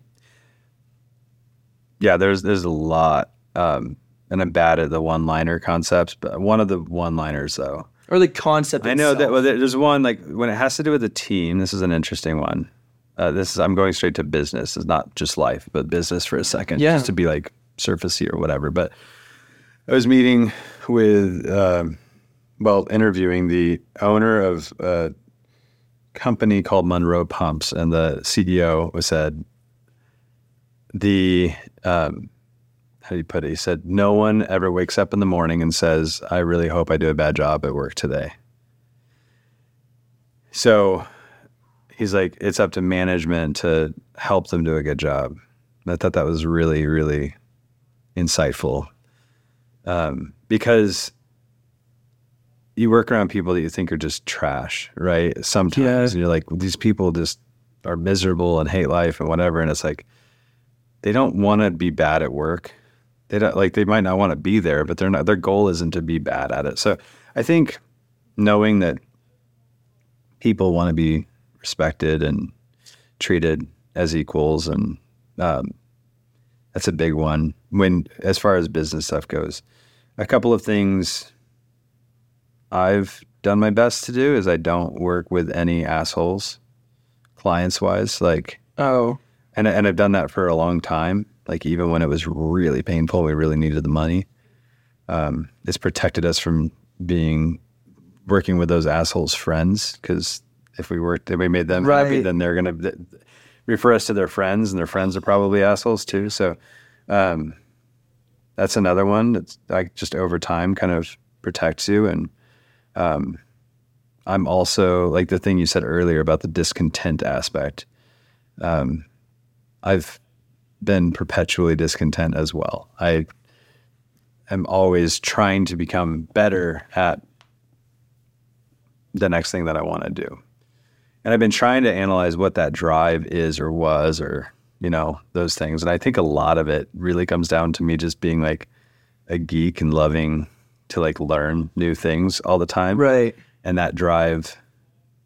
Yeah, there's there's a lot. Um, and I'm bad at the one-liner concepts, but one of the one-liners though. Or the concept I know that well, there's one like when it has to do with a team. This is an interesting one. Uh, this is I'm going straight to business. It's not just life, but business for a second, Yeah. just to be like surfacey or whatever. But I was meeting with, um, well, interviewing the owner of a company called Monroe Pumps, and the CEO was said the um, how do you put it? He said, No one ever wakes up in the morning and says, I really hope I do a bad job at work today. So he's like, It's up to management to help them do a good job. And I thought that was really, really insightful um, because you work around people that you think are just trash, right? Sometimes Yeah. and you're like, these people just are miserable and hate life and whatever. And it's like, they don't want to be bad at work. They don't like they might not want to be there, but they're not their goal isn't to be bad at it. So I think knowing that people want to be respected and treated as equals and um, that's a big one when as far as business stuff goes. A couple of things I've done my best to do is I don't work with any assholes clients wise like oh, and and I've done that for a long time. Like even when it was really painful, we really needed the money. Um, it's protected us from being working with those assholes' friends because if we worked, if we made them happy, then they're gonna th- refer us to their friends, and their friends are probably assholes too. So um, that's another one that's like just over time kind of protects you. And um, I'm also like the thing you said earlier about the discontent aspect. Um, I've been perpetually discontent as well. I am always trying to become better at the next thing that I want to do. And I've been trying to analyze what that drive is or was or, you know, those things. And I think a lot of it really comes down to me just being like a geek and loving to like learn new things all the time right. and that drive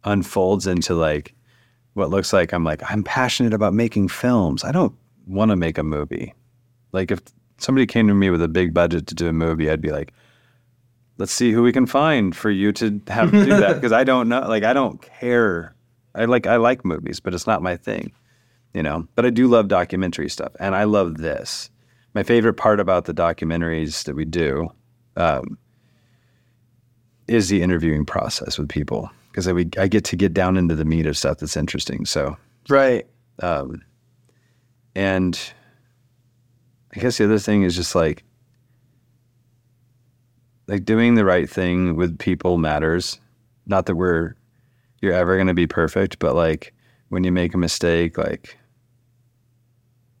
unfolds into like what looks like I'm like I'm passionate about making films. I don't want to make a movie. Like if somebody came to me with a big budget to do a movie, I'd be like, let's see who we can find for you to have do that [LAUGHS] because I don't know. Like I don't care. I like I like movies, but it's not my thing, you know. But I do love documentary stuff, and I love this. My favorite part about the documentaries that we do um, is the interviewing process with people because I, we- I get to get down into the meat of stuff that's interesting. So, Right. um, and I guess the other thing is just like, like doing the right thing with people matters. Not that we're, you're ever going to be perfect, but like when you make a mistake, like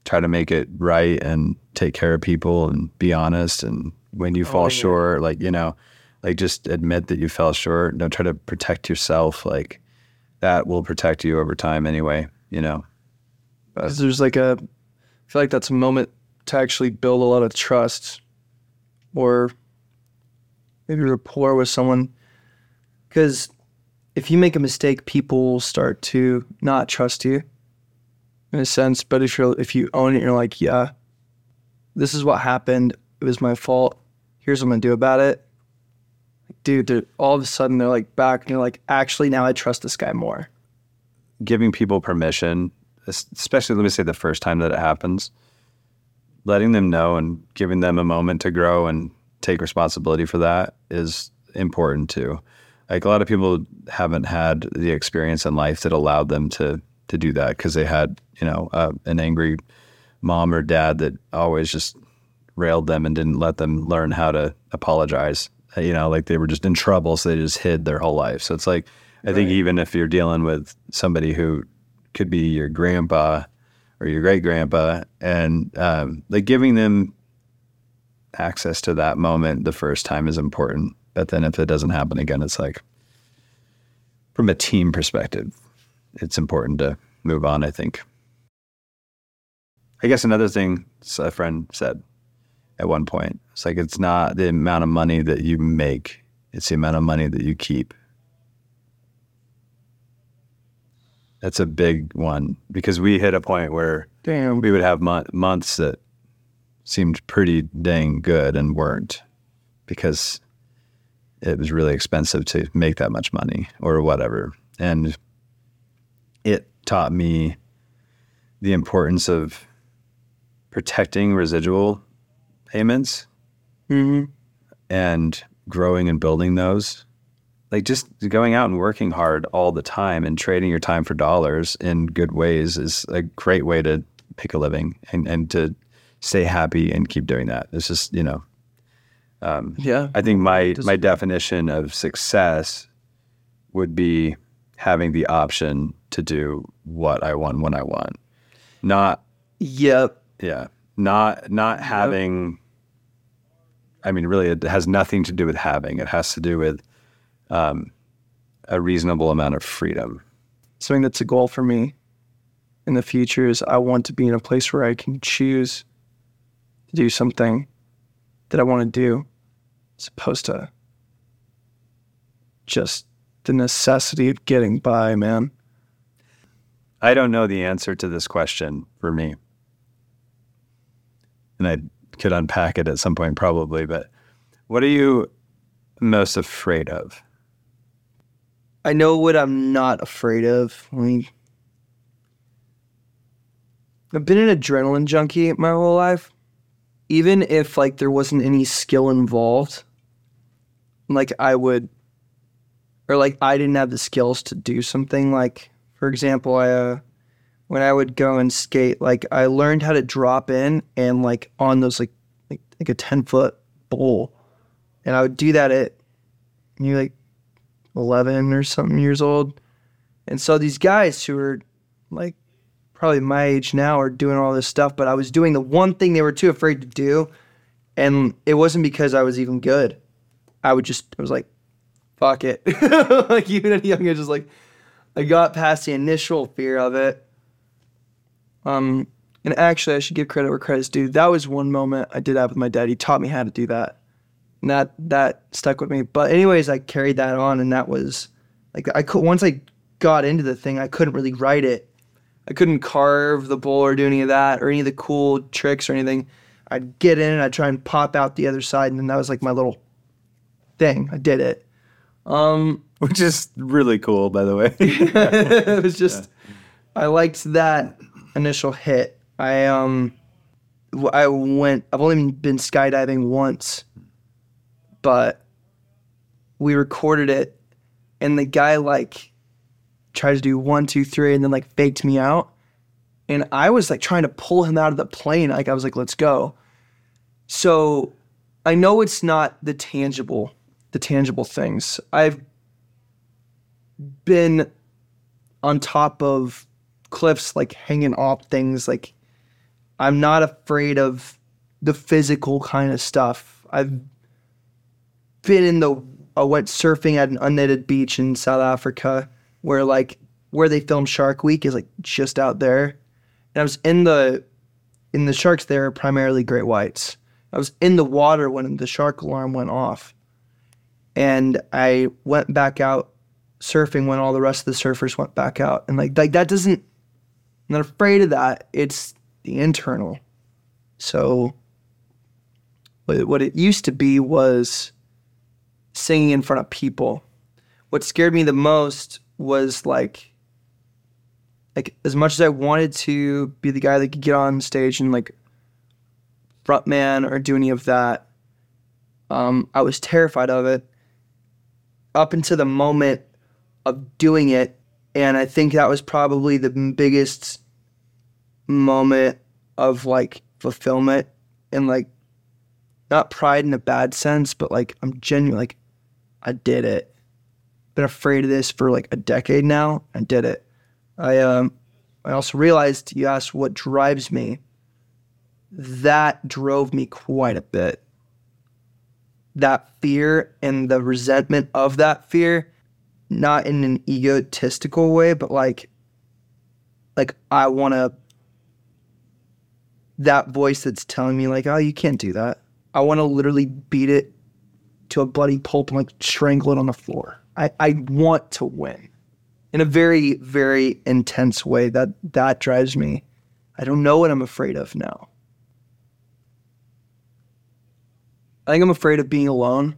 try to make it right and take care of people and be honest. And when you fall Owning it. short, like, you know, like just admit that you fell short. Don't try to protect yourself. Like that will protect you over time anyway, you know? There's like a, I feel like that's a moment to actually build a lot of trust or maybe rapport with someone. Because if you make a mistake, people will start to not trust you in a sense. But if you're, if you own it, you're like, yeah, this is what happened. It was my fault. Here's what I'm to do about it. Dude, all of a sudden they're like back and you're like, actually, now I trust this guy more. giving people permission, especially let me say the first time that it happens, letting them know and giving them a moment to grow and take responsibility for that is important too. Like a lot of people haven't had the experience in life that allowed them to to do that because they had you know uh, an angry mom or dad that always just railed them and didn't let them learn how to apologize. Uh, You know, like they were just in trouble, so they just hid their whole life. So it's like, I think even if you're dealing with somebody who could be your grandpa or your great grandpa, and um, like giving them access to that moment the first time is important. But then if it doesn't happen again, it's like, from a team perspective, it's important to move on, I think. I guess another thing a friend said at one point, it's like it's not the amount of money that you make, It's the amount of money that you keep. That's a big one because we hit a point where Damn. we would have mon- months that seemed pretty dang good and weren't because it was really expensive to make that much money or whatever. And it taught me the importance of protecting residual payments hmm and growing and building those. Like just going out and working hard all the time and trading your time for dollars in good ways is a great way to pick a living and, and to stay happy and keep doing that. It's just, you know, Yeah. I think my Does- my definition of success would be having the option to do what I want when I want. Not Yep. yeah, not not having I mean really it has nothing to do with having. It has to do with um, a reasonable amount of freedom. Something that's a goal for me in the future is I want to be in a place where I can choose to do something that I want to do as opposed to just the necessity of getting by, man. I don't know the answer to this question for me. And I could unpack it at some point probably, but what are you most afraid of? I know what I'm not afraid of. I mean, I've been an adrenaline junkie my whole life. Even if like there wasn't any skill involved, like I would, or like I didn't have the skills to do something. Like for example, I uh, when I would go and skate, like I learned how to drop in and like on those like like, like a ten foot bowl, and I would do that at you like 11 or something years old. And so these guys who are like probably my age now are doing all this stuff, but I was doing the one thing they were too afraid to do. And it wasn't because I was even good. I would just, I was like, fuck it. [LAUGHS] like even at a young age, just like, I got past the initial fear of it. Um, and actually, I should give credit where credit's due. That was one moment I did have with my dad. He taught me how to do that and that that stuck with me. But anyways, I carried that on, and that was like I could once I got into the thing, I couldn't really write it. I couldn't carve the bowl or do any of that or any of the cool tricks or anything. I'd get in and I'd try and pop out the other side, and then that was like my little thing. I did it. Um, Which is really cool, by the way. [LAUGHS] it was just I liked that initial hit. I um I went I've only been skydiving once, but we recorded it and the guy like tried to do one, two, three, and then like faked me out. And I was like trying to pull him out of the plane. Like I was like, let's go. So I know it's not the tangible, the tangible things. I've been on top of cliffs, like hanging off things. Like I'm not afraid of the physical kind of stuff. I've been in the I went surfing at an unnetted beach in South Africa where like where they filmed Shark Week is like just out there. And I was in the in the sharks there are primarily great whites. I was in the water when the shark alarm went off. And I went back out surfing when all the rest of the surfers went back out. And like like that doesn't Not afraid of that. It's the internal. So what it used to be was singing in front of people. What scared me the most was like like as much as I wanted to be the guy that could get on stage and like frontman or do any of that, um, I was terrified of it up until the moment of doing it. And I think that was probably the biggest moment of like fulfillment and like not pride in a bad sense, but like I'm genuine, like I did it. Been afraid of this for like a decade now. I did it. I um I also realized you asked what drives me. That drove me quite a bit. That fear and the resentment of that fear, not in an egotistical way, but like like I wanna that voice that's telling me like, oh you can't do that. I wanna literally beat it to a bloody pulp and like strangle it on the floor. I, I want to win in a very, very intense way. That that drives me. I don't know what I'm afraid of now. I think I'm afraid of being alone.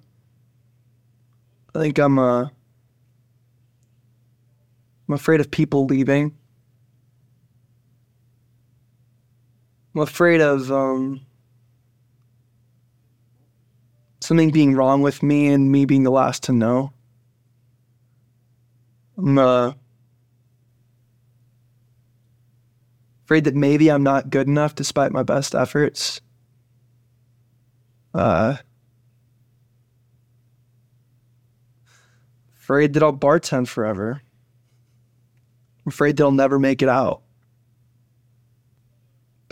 I think I'm uh I'm afraid of people leaving. I'm afraid of um, something being wrong with me and me being the last to know. I'm uh, afraid that maybe I'm not good enough despite my best efforts. Uh, afraid that I'll bartend forever. I'm afraid they'll never make it out.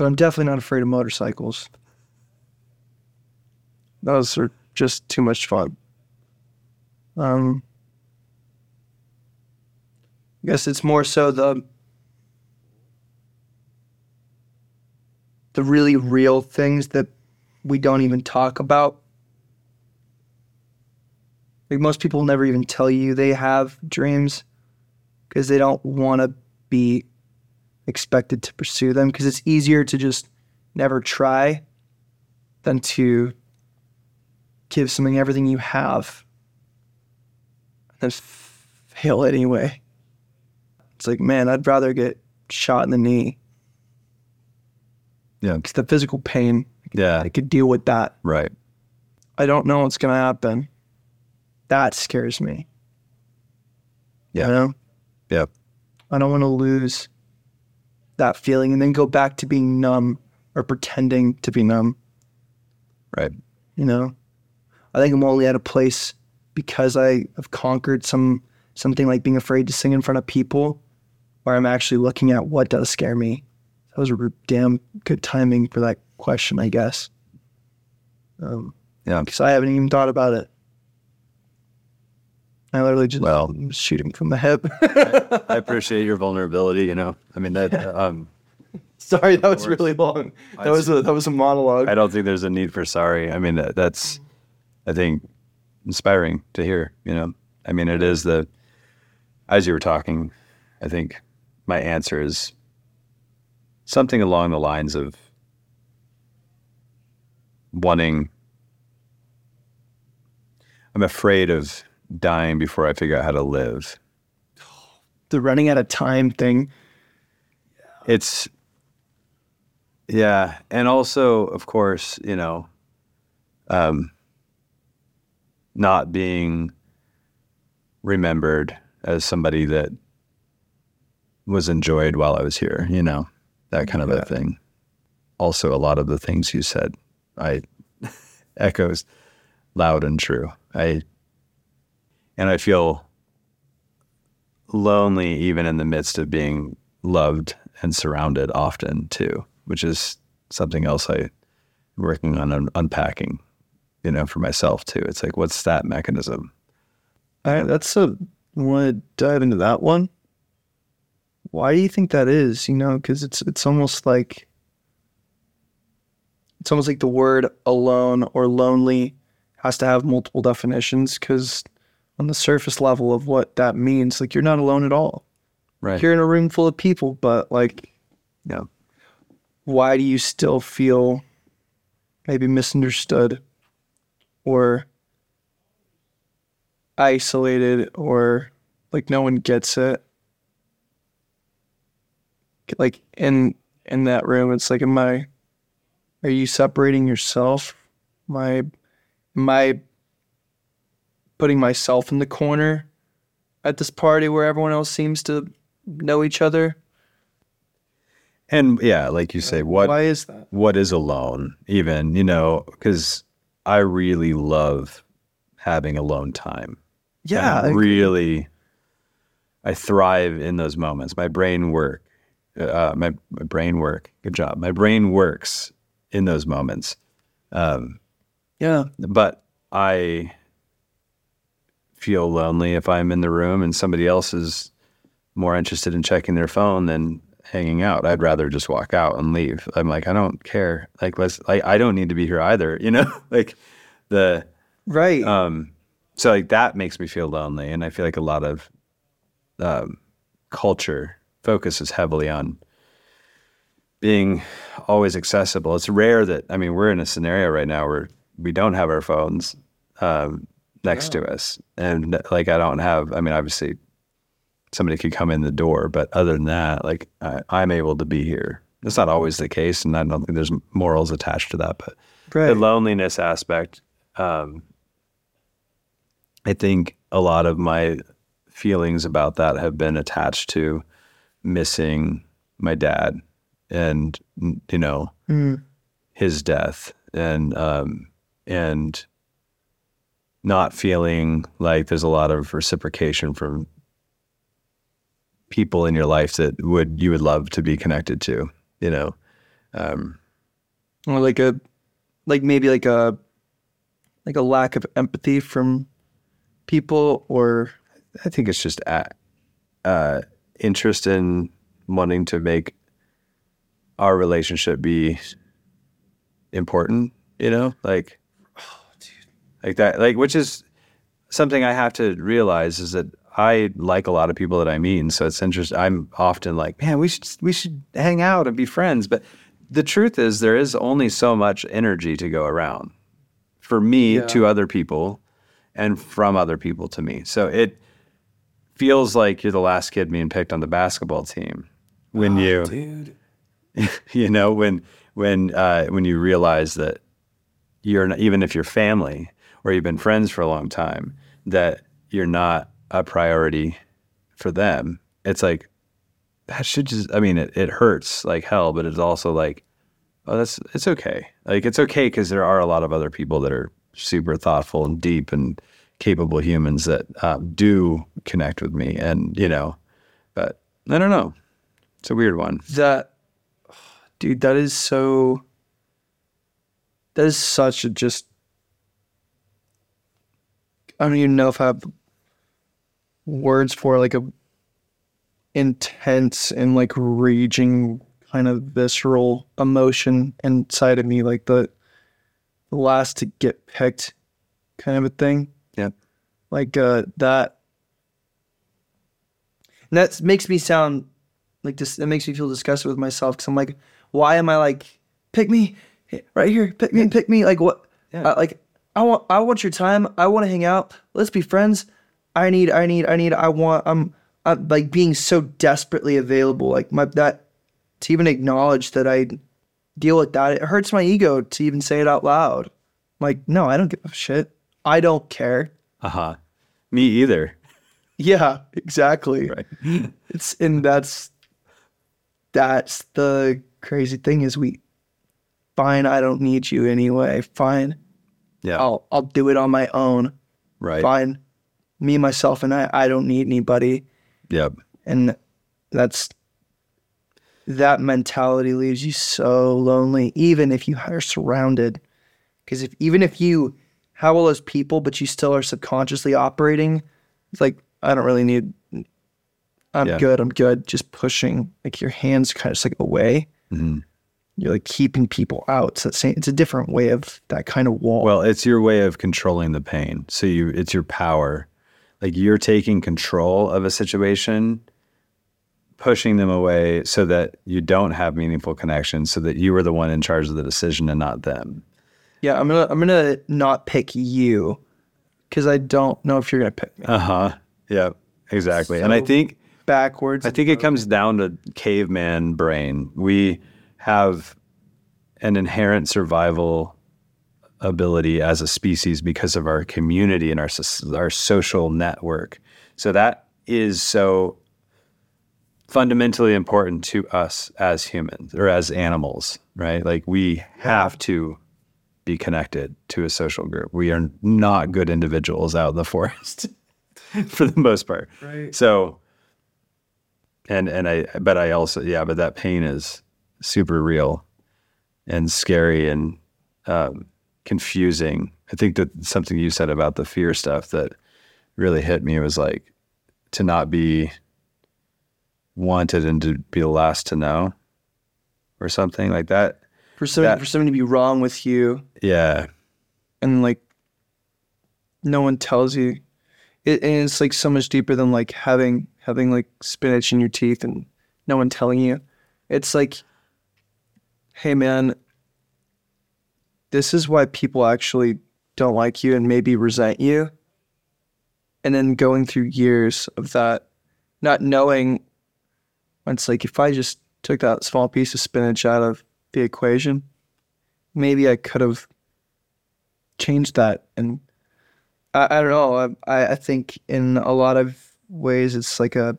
But I'm definitely not afraid of motorcycles. Those are just too much fun. Um, I guess it's more so the the really real things that we don't even talk about. Like most people never even tell you they have dreams because they don't want to be expected to pursue them because it's easier to just never try than to give something everything you have and then fail anyway. It's like, man, I'd rather get shot in the knee. Yeah. Because the physical pain, Yeah. I could deal with that. Right. I don't know what's going to happen. That scares me. Yeah. You know? Yep. I don't want to lose that feeling and then go back to being numb or pretending to be numb. Right. You know, I think I'm only at a place because I have conquered some something like being afraid to sing in front of people, where I'm actually looking at what does scare me. That was a damn good timing for that question, I guess. Um, Yeah. because I haven't even thought about it. I literally just Well- was shooting from the hip. [LAUGHS] I appreciate your vulnerability. You know, I mean that. Um, Sorry, that was really long. That was a that was a monologue. I don't think there's a need for sorry. I mean that, that's, I think, inspiring to hear. You know, I mean it is the, as you were talking, I think my answer is something along the lines of wanting. I'm afraid of dying before I figure out how to live. the running out of time thing. it's yeah and also of course you know um not being remembered as somebody that was enjoyed while i was here you know that kind of a thing also a lot of the things you said i [LAUGHS] echoes loud and true i and i feel lonely even in the midst of being loved and surrounded often too, which is something else I am working on un- unpacking, you know, for myself too. It's like, what's that mechanism? I, that's a want to dive into that one. Why do you think that is? You know, because it's it's almost like it's almost like the word alone or lonely has to have multiple definitions. Because on the surface level of what that means, like you're not alone at all. Right. You're in a room full of people, but like, yeah. why do you still feel maybe misunderstood or isolated or like no one gets it like in in that room it's like am i are you separating yourself My i putting myself in the corner at this party where everyone else seems to know each other And yeah, like you say, what why is that what is alone even, you know, because I really love having alone time. yeah I- really, I thrive in those moments. My brain work, uh, my my brain work. Good job. My brain works in those moments. Um, yeah but I feel lonely if I'm in the room and somebody else is more interested in checking their phone than hanging out. I'd rather just walk out and leave. I'm like, I don't care. Like, let's. I, I don't need to be here either. [LAUGHS] You know, like the Right. Um, so like that makes me feel lonely, and I feel like a lot of um, culture focuses heavily on being always accessible. It's rare that I mean we're in a scenario right now where we don't have our phones um, next to us, and like I don't have. I mean, obviously somebody could come in the door, but other than that, like I, I'm able to be here. That's not always the case, and I don't think there's morals attached to that, but right. the loneliness aspect. Um, I think a lot of my feelings about that have been attached to missing my dad and you know Mm. his death and um, and not feeling like there's a lot of reciprocation from people in your life that would you would love to be connected to you know um, or like a like maybe like a like a lack of empathy from people or I think it's just a uh, interest in wanting to make our relationship be important. You know, like, like that, like which is something I have to realize is that I like a lot of people that I meet, and so it's interesting. I'm often like, man, we should we should hang out and be friends, but the truth is there is only so much energy to go around for me Yeah. to other people and from other people to me. So it feels like you're the last kid being picked on the basketball team when you dude [LAUGHS] you know when when uh, when you realize that you're not, even if you're family or you've been friends for a long time that you're not a priority for them. It's like that should just i mean it, it hurts like hell but it's also like oh that's it's okay. Like it's okay because there are a lot of other people that are super thoughtful and deep and capable humans that um, do connect with me and you know but i don't know. It's a weird one. That dude that is so that is such a just i don't even know if i have words for like a intense and like raging kind of visceral emotion inside of me like the the last to get picked kind of a thing Yeah. like uh that and that makes me sound like this that makes me feel disgusted with myself because i'm like why am i like pick me right here pick me pick me like what Yeah. I- like i want i want your time. I want to hang out. Let's be friends. I need i need i need i want i'm I'm like being so desperately available like my that to even acknowledge that i deal with that it hurts my ego to even say it out loud. Like no i don't give a shit. I don't care. Uh-huh. Me either. [LAUGHS] yeah exactly. Right. [LAUGHS] it's and that's that's the crazy thing is we fine i don't need you anyway. Fine Yeah. i'll i'll do it on my own right. fine me myself and i i don't need anybody Yep. and that's that mentality leaves you so lonely even if you are surrounded because if even if you have all those people but you still are subconsciously operating it's like i don't really need i'm Yeah. good i'm good just pushing like your hands kind of just like away Mhm. You're like keeping people out so it's, it's a different way of that kind of wall Well, it's your way of controlling the pain. So you it's your power. Like you're taking control of a situation, pushing them away so that you don't have meaningful connections, so that you are the one in charge of the decision and not them. yeah i'm gonna i'm gonna not pick you because i don't know if you're gonna pick me Uh-huh. Yeah. Exactly. and I think backwards I think it comes down to caveman brain. We have an inherent survival ability as a species because of our community and our our social network. So that is so fundamentally important to us as humans or as animals, right? Like we have to be connected to a social group. We are not good individuals out in the [LAUGHS] forest [LAUGHS] for the most part. Right. So and and I but I also yeah, but that pain is super real and scary and um, confusing. I think that something you said about the fear stuff that really hit me was like to not be wanted and to be the last to know or something like that. for something that- for something to be wrong with you Yeah. and like no one tells you. It, and it's like so much deeper than like having having like spinach in your teeth and no one telling you. It's like, hey man, this is why people actually don't like you and maybe resent you. And then going through years of that, not knowing, it's like if I just took that small piece of spinach out of the equation, maybe I could have changed that. And I, I don't know. I, I think in a lot of ways, it's like a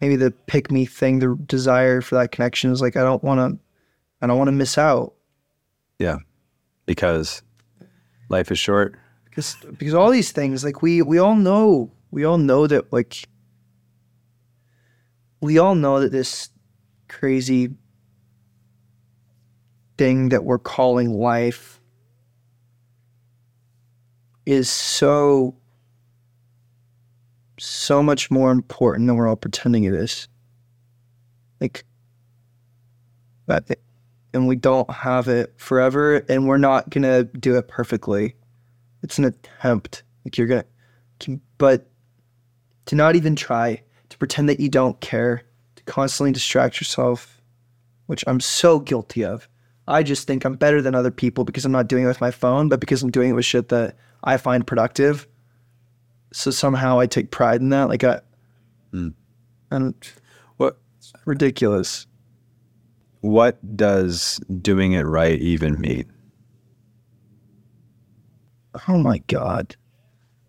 maybe the pick me thing, the desire for that connection is like I don't want to, I don't want to miss out. Yeah, because life is short. Because because all these things, like we we all know, we all know that like we all know that this crazy thing that we're calling life is so so much more important than we're all pretending it is. Like that and we don't have it forever and we're not gonna do it perfectly. It's an attempt. Like you're gonna but to not even try, to pretend that you don't care, to constantly distract yourself, which I'm so guilty of. I just think I'm better than other people because I'm not doing it with my phone, but because I'm doing it with shit that I find productive. So somehow I take pride in that. Like I, Mm. and What ridiculous. What does doing it right even mean? Oh my god,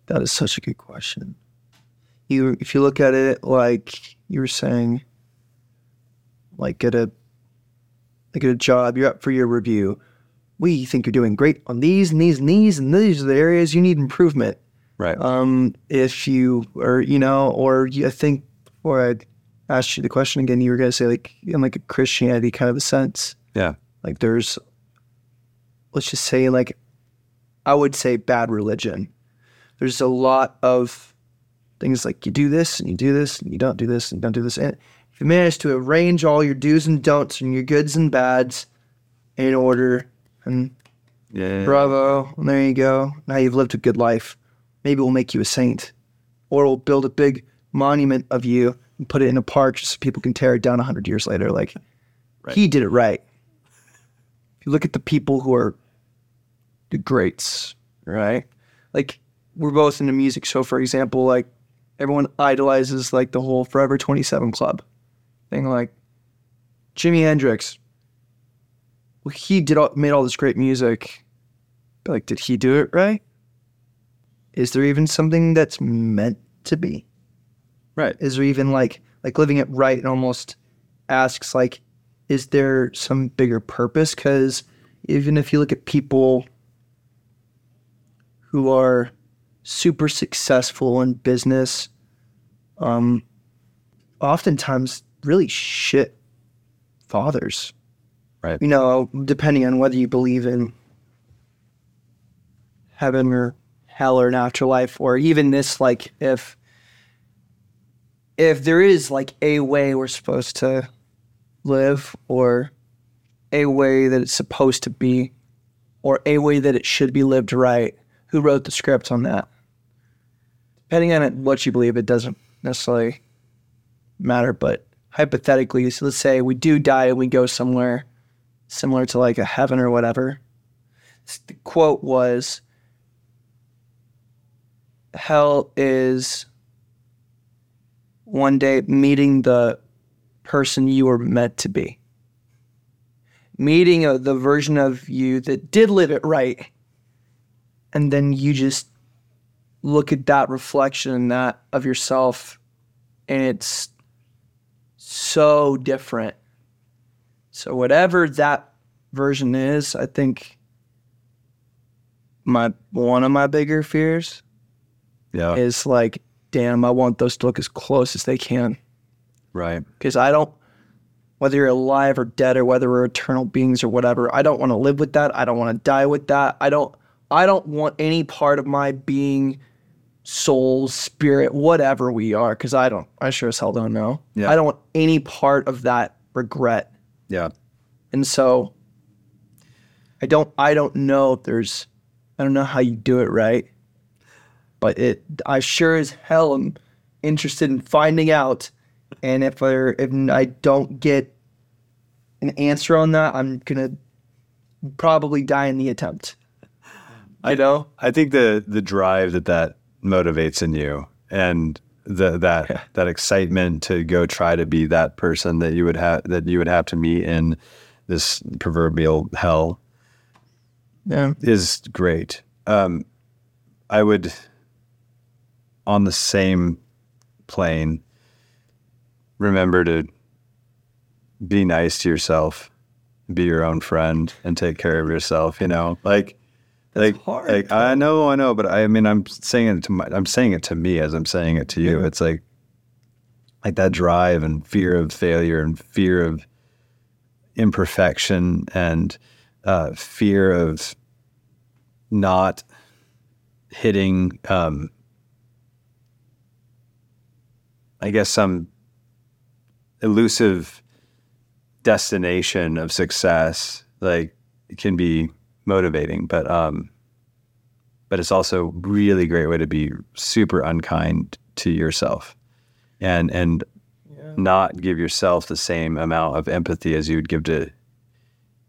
that is such a good question. You, if you look at it like you were saying, like at a, like at a job, you're up for your review. We think you're doing great on these and these and these, and these are the areas you need improvement. Right. Um, if you or you know, or you, I think before I asked you the question again, you were gonna say like in like a Christianity kind of a sense. Yeah. Like there's, let's just say like, I would say bad religion. There's a lot of things like you do this and you do this and you don't do this and don't do this. And if you manage to arrange all your do's and don'ts and your goods and bads in order, and Yeah. Bravo. And there you go. Now you've lived a good life. Maybe we'll make you a saint. Or we'll build a big monument of you and put it in a park just so people can tear it down 100 years later. Like, Right. he did it right. If you look at the people who are the greats, right? Like, we're both into music. So, for example, like, everyone idolizes, like, the whole Forever 27 Club thing. Like, Jimi Hendrix, well, he did all, made all this great music. But like, did he do it right? Is there even something that's meant to be? Right. Is there even like like living it right and almost asks like, is there some bigger purpose? Because even if you look at people who are super successful in business, um, oftentimes really shit fathers Right. you know, depending on whether you believe in heaven or hell or an afterlife, or even this, like if if there is like a way we're supposed to live, or a way that it's supposed to be, or a way that it should be lived right, who wrote the script on that? Depending on it, what you believe, it doesn't necessarily matter. But hypothetically, so let's say we do die and we go somewhere similar to like a heaven or whatever. The quote was Hell is one day meeting the person you were meant to be, meeting a, the version of you that did live it right. And then you just look at that reflection that of yourself, and it's so different. So whatever that version is, I think my one of my bigger fears Yeah. is like, damn, I want those to look as close as they can. right. Because I don't whether you're alive or dead or whether we're eternal beings or whatever, I don't want to live with that. I don't want to die with that. I don't I don't want any part of my being, soul, spirit, whatever we are, because I don't I sure as hell don't know. Yeah. I don't want any part of that regret. Yeah. And so I don't I don't know if there's I don't know how you do it right. But it I sure as hell am interested in finding out. And if I if I don't get an answer on that, I'm gonna probably die in the attempt. I know. I think the the drive that that motivates in you and the that Yeah. that excitement to go try to be that person that you would have that you would have to meet in this proverbial hell Yeah. is great. Um, I would, on the same plane, remember to be nice to yourself, be your own friend, and take care of yourself. You know, like, like, hard, like I know, I know, but I mean, I'm saying it to my, I'm saying it to me as I'm saying it to you. It's like, like that drive and fear of failure and fear of imperfection and uh, fear of not hitting um, i guess some elusive destination of success like it can be motivating but um but it's also really great way to be super unkind to yourself and and not give yourself the same amount of empathy as you would give to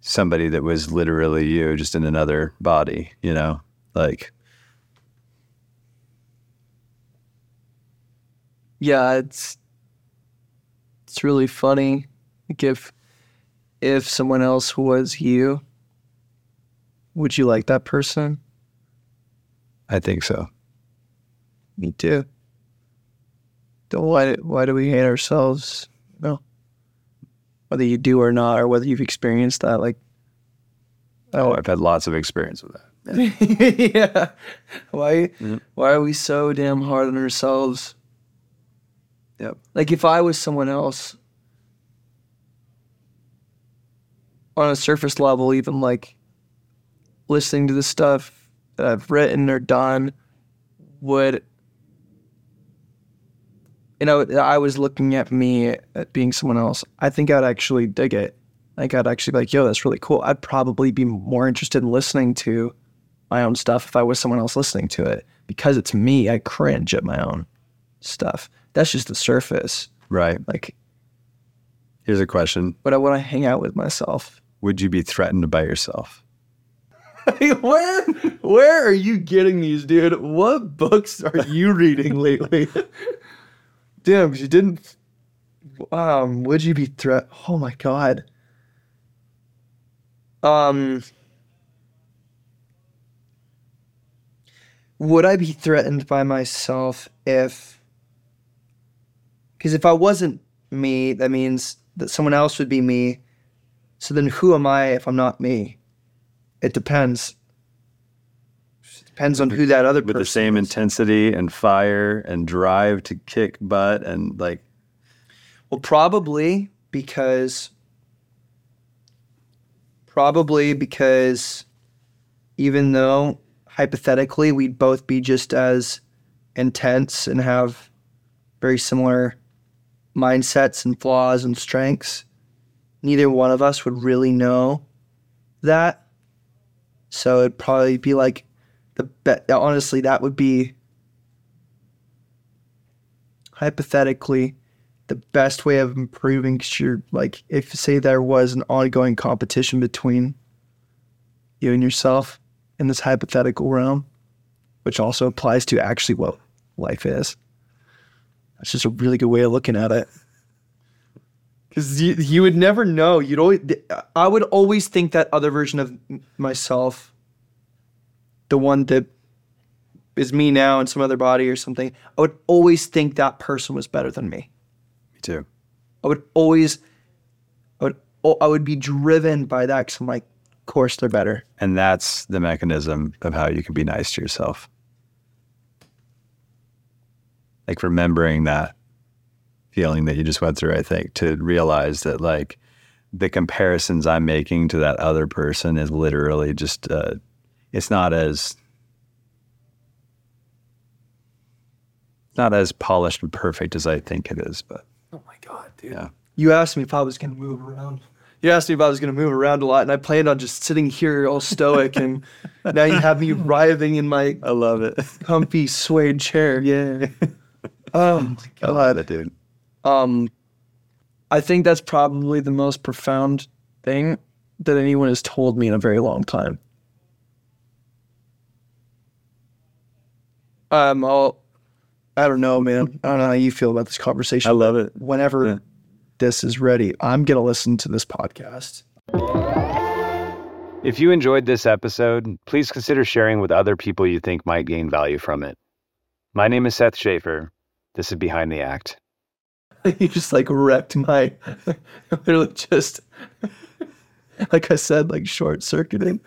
somebody that was literally you just in another body you know? Like Yeah, it's it's really funny. Like if if someone else was you, would you like that person? i think so Me too. Don't why why do we hate ourselves? No. Whether you do or not, or whether you've experienced that, like oh i've had lots of experience with that [LAUGHS] yeah. Why mm-hmm. why are we so damn hard on ourselves? Yep. Like if I was someone else on a surface level, even like listening to the stuff that I've written or done would you know, I was looking at me at being someone else. I think I'd actually dig it. I think I'd actually be like, yo, that's really cool. I'd probably be more interested in listening to my own stuff if I was someone else listening to it. Because it's me, I cringe at my own stuff. That's just the surface. right Like, here's a question but I want to hang out with myself. would you be threatened by yourself [LAUGHS] where, where are you getting these, dude? What books are you [LAUGHS] reading lately? Damn, because you didn't. Um, would you be threat? Oh my god. Um, would I be threatened by myself if? Because if I wasn't me, that means that someone else would be me. So then, who am I if I'm not me? It depends. It depends on who that other with the same is. intensity and fire and drive to kick butt and like Well, probably because probably because even though hypothetically we'd both be just as intense and have very similar mindsets and flaws and strengths, neither one of us would really know that. So it'd probably be like the be- honestly that would be hypothetically the best way of improving 'cause you're like if say there was an ongoing competition between you and yourself in this hypothetical realm which also applies to actually what life is that's just a really good way of looking at it. Because you, you would never know. You'd always i would always think that other version of myself the one that is me now in some other body or something i would always think that person was better than me. Me too. I would always, I would, oh, I would be driven by that because I'm like, of course they're better. and that's the mechanism of how you can be nice to yourself like remembering that feeling that you just went through i think to realize that like the comparisons i'm making to that other person is literally just uh, it's not as not as polished and perfect as i think it is but Oh my god, dude! yeah You asked me if I was gonna move around. you asked me if I was going to move around a lot, and I planned on just sitting here all stoic, and [LAUGHS] now you have me writhing in my I love it. comfy suede chair. [LAUGHS] yeah. [LAUGHS] Oh my I love it, dude. Um, I think that's probably the most profound thing that anyone has told me in a very long time. Um, I'll, I don't know, man. I don't know how you feel about this conversation. I love it. Whenever Yeah. this is ready, I'm gonna listen to this podcast. If you enjoyed this episode, please consider sharing with other people you think might gain value from it. My name is Seth Schaefer. This is Behind the Act. [LAUGHS] you just like wrecked my, [LAUGHS] literally just, [LAUGHS] like I said, like short circuiting.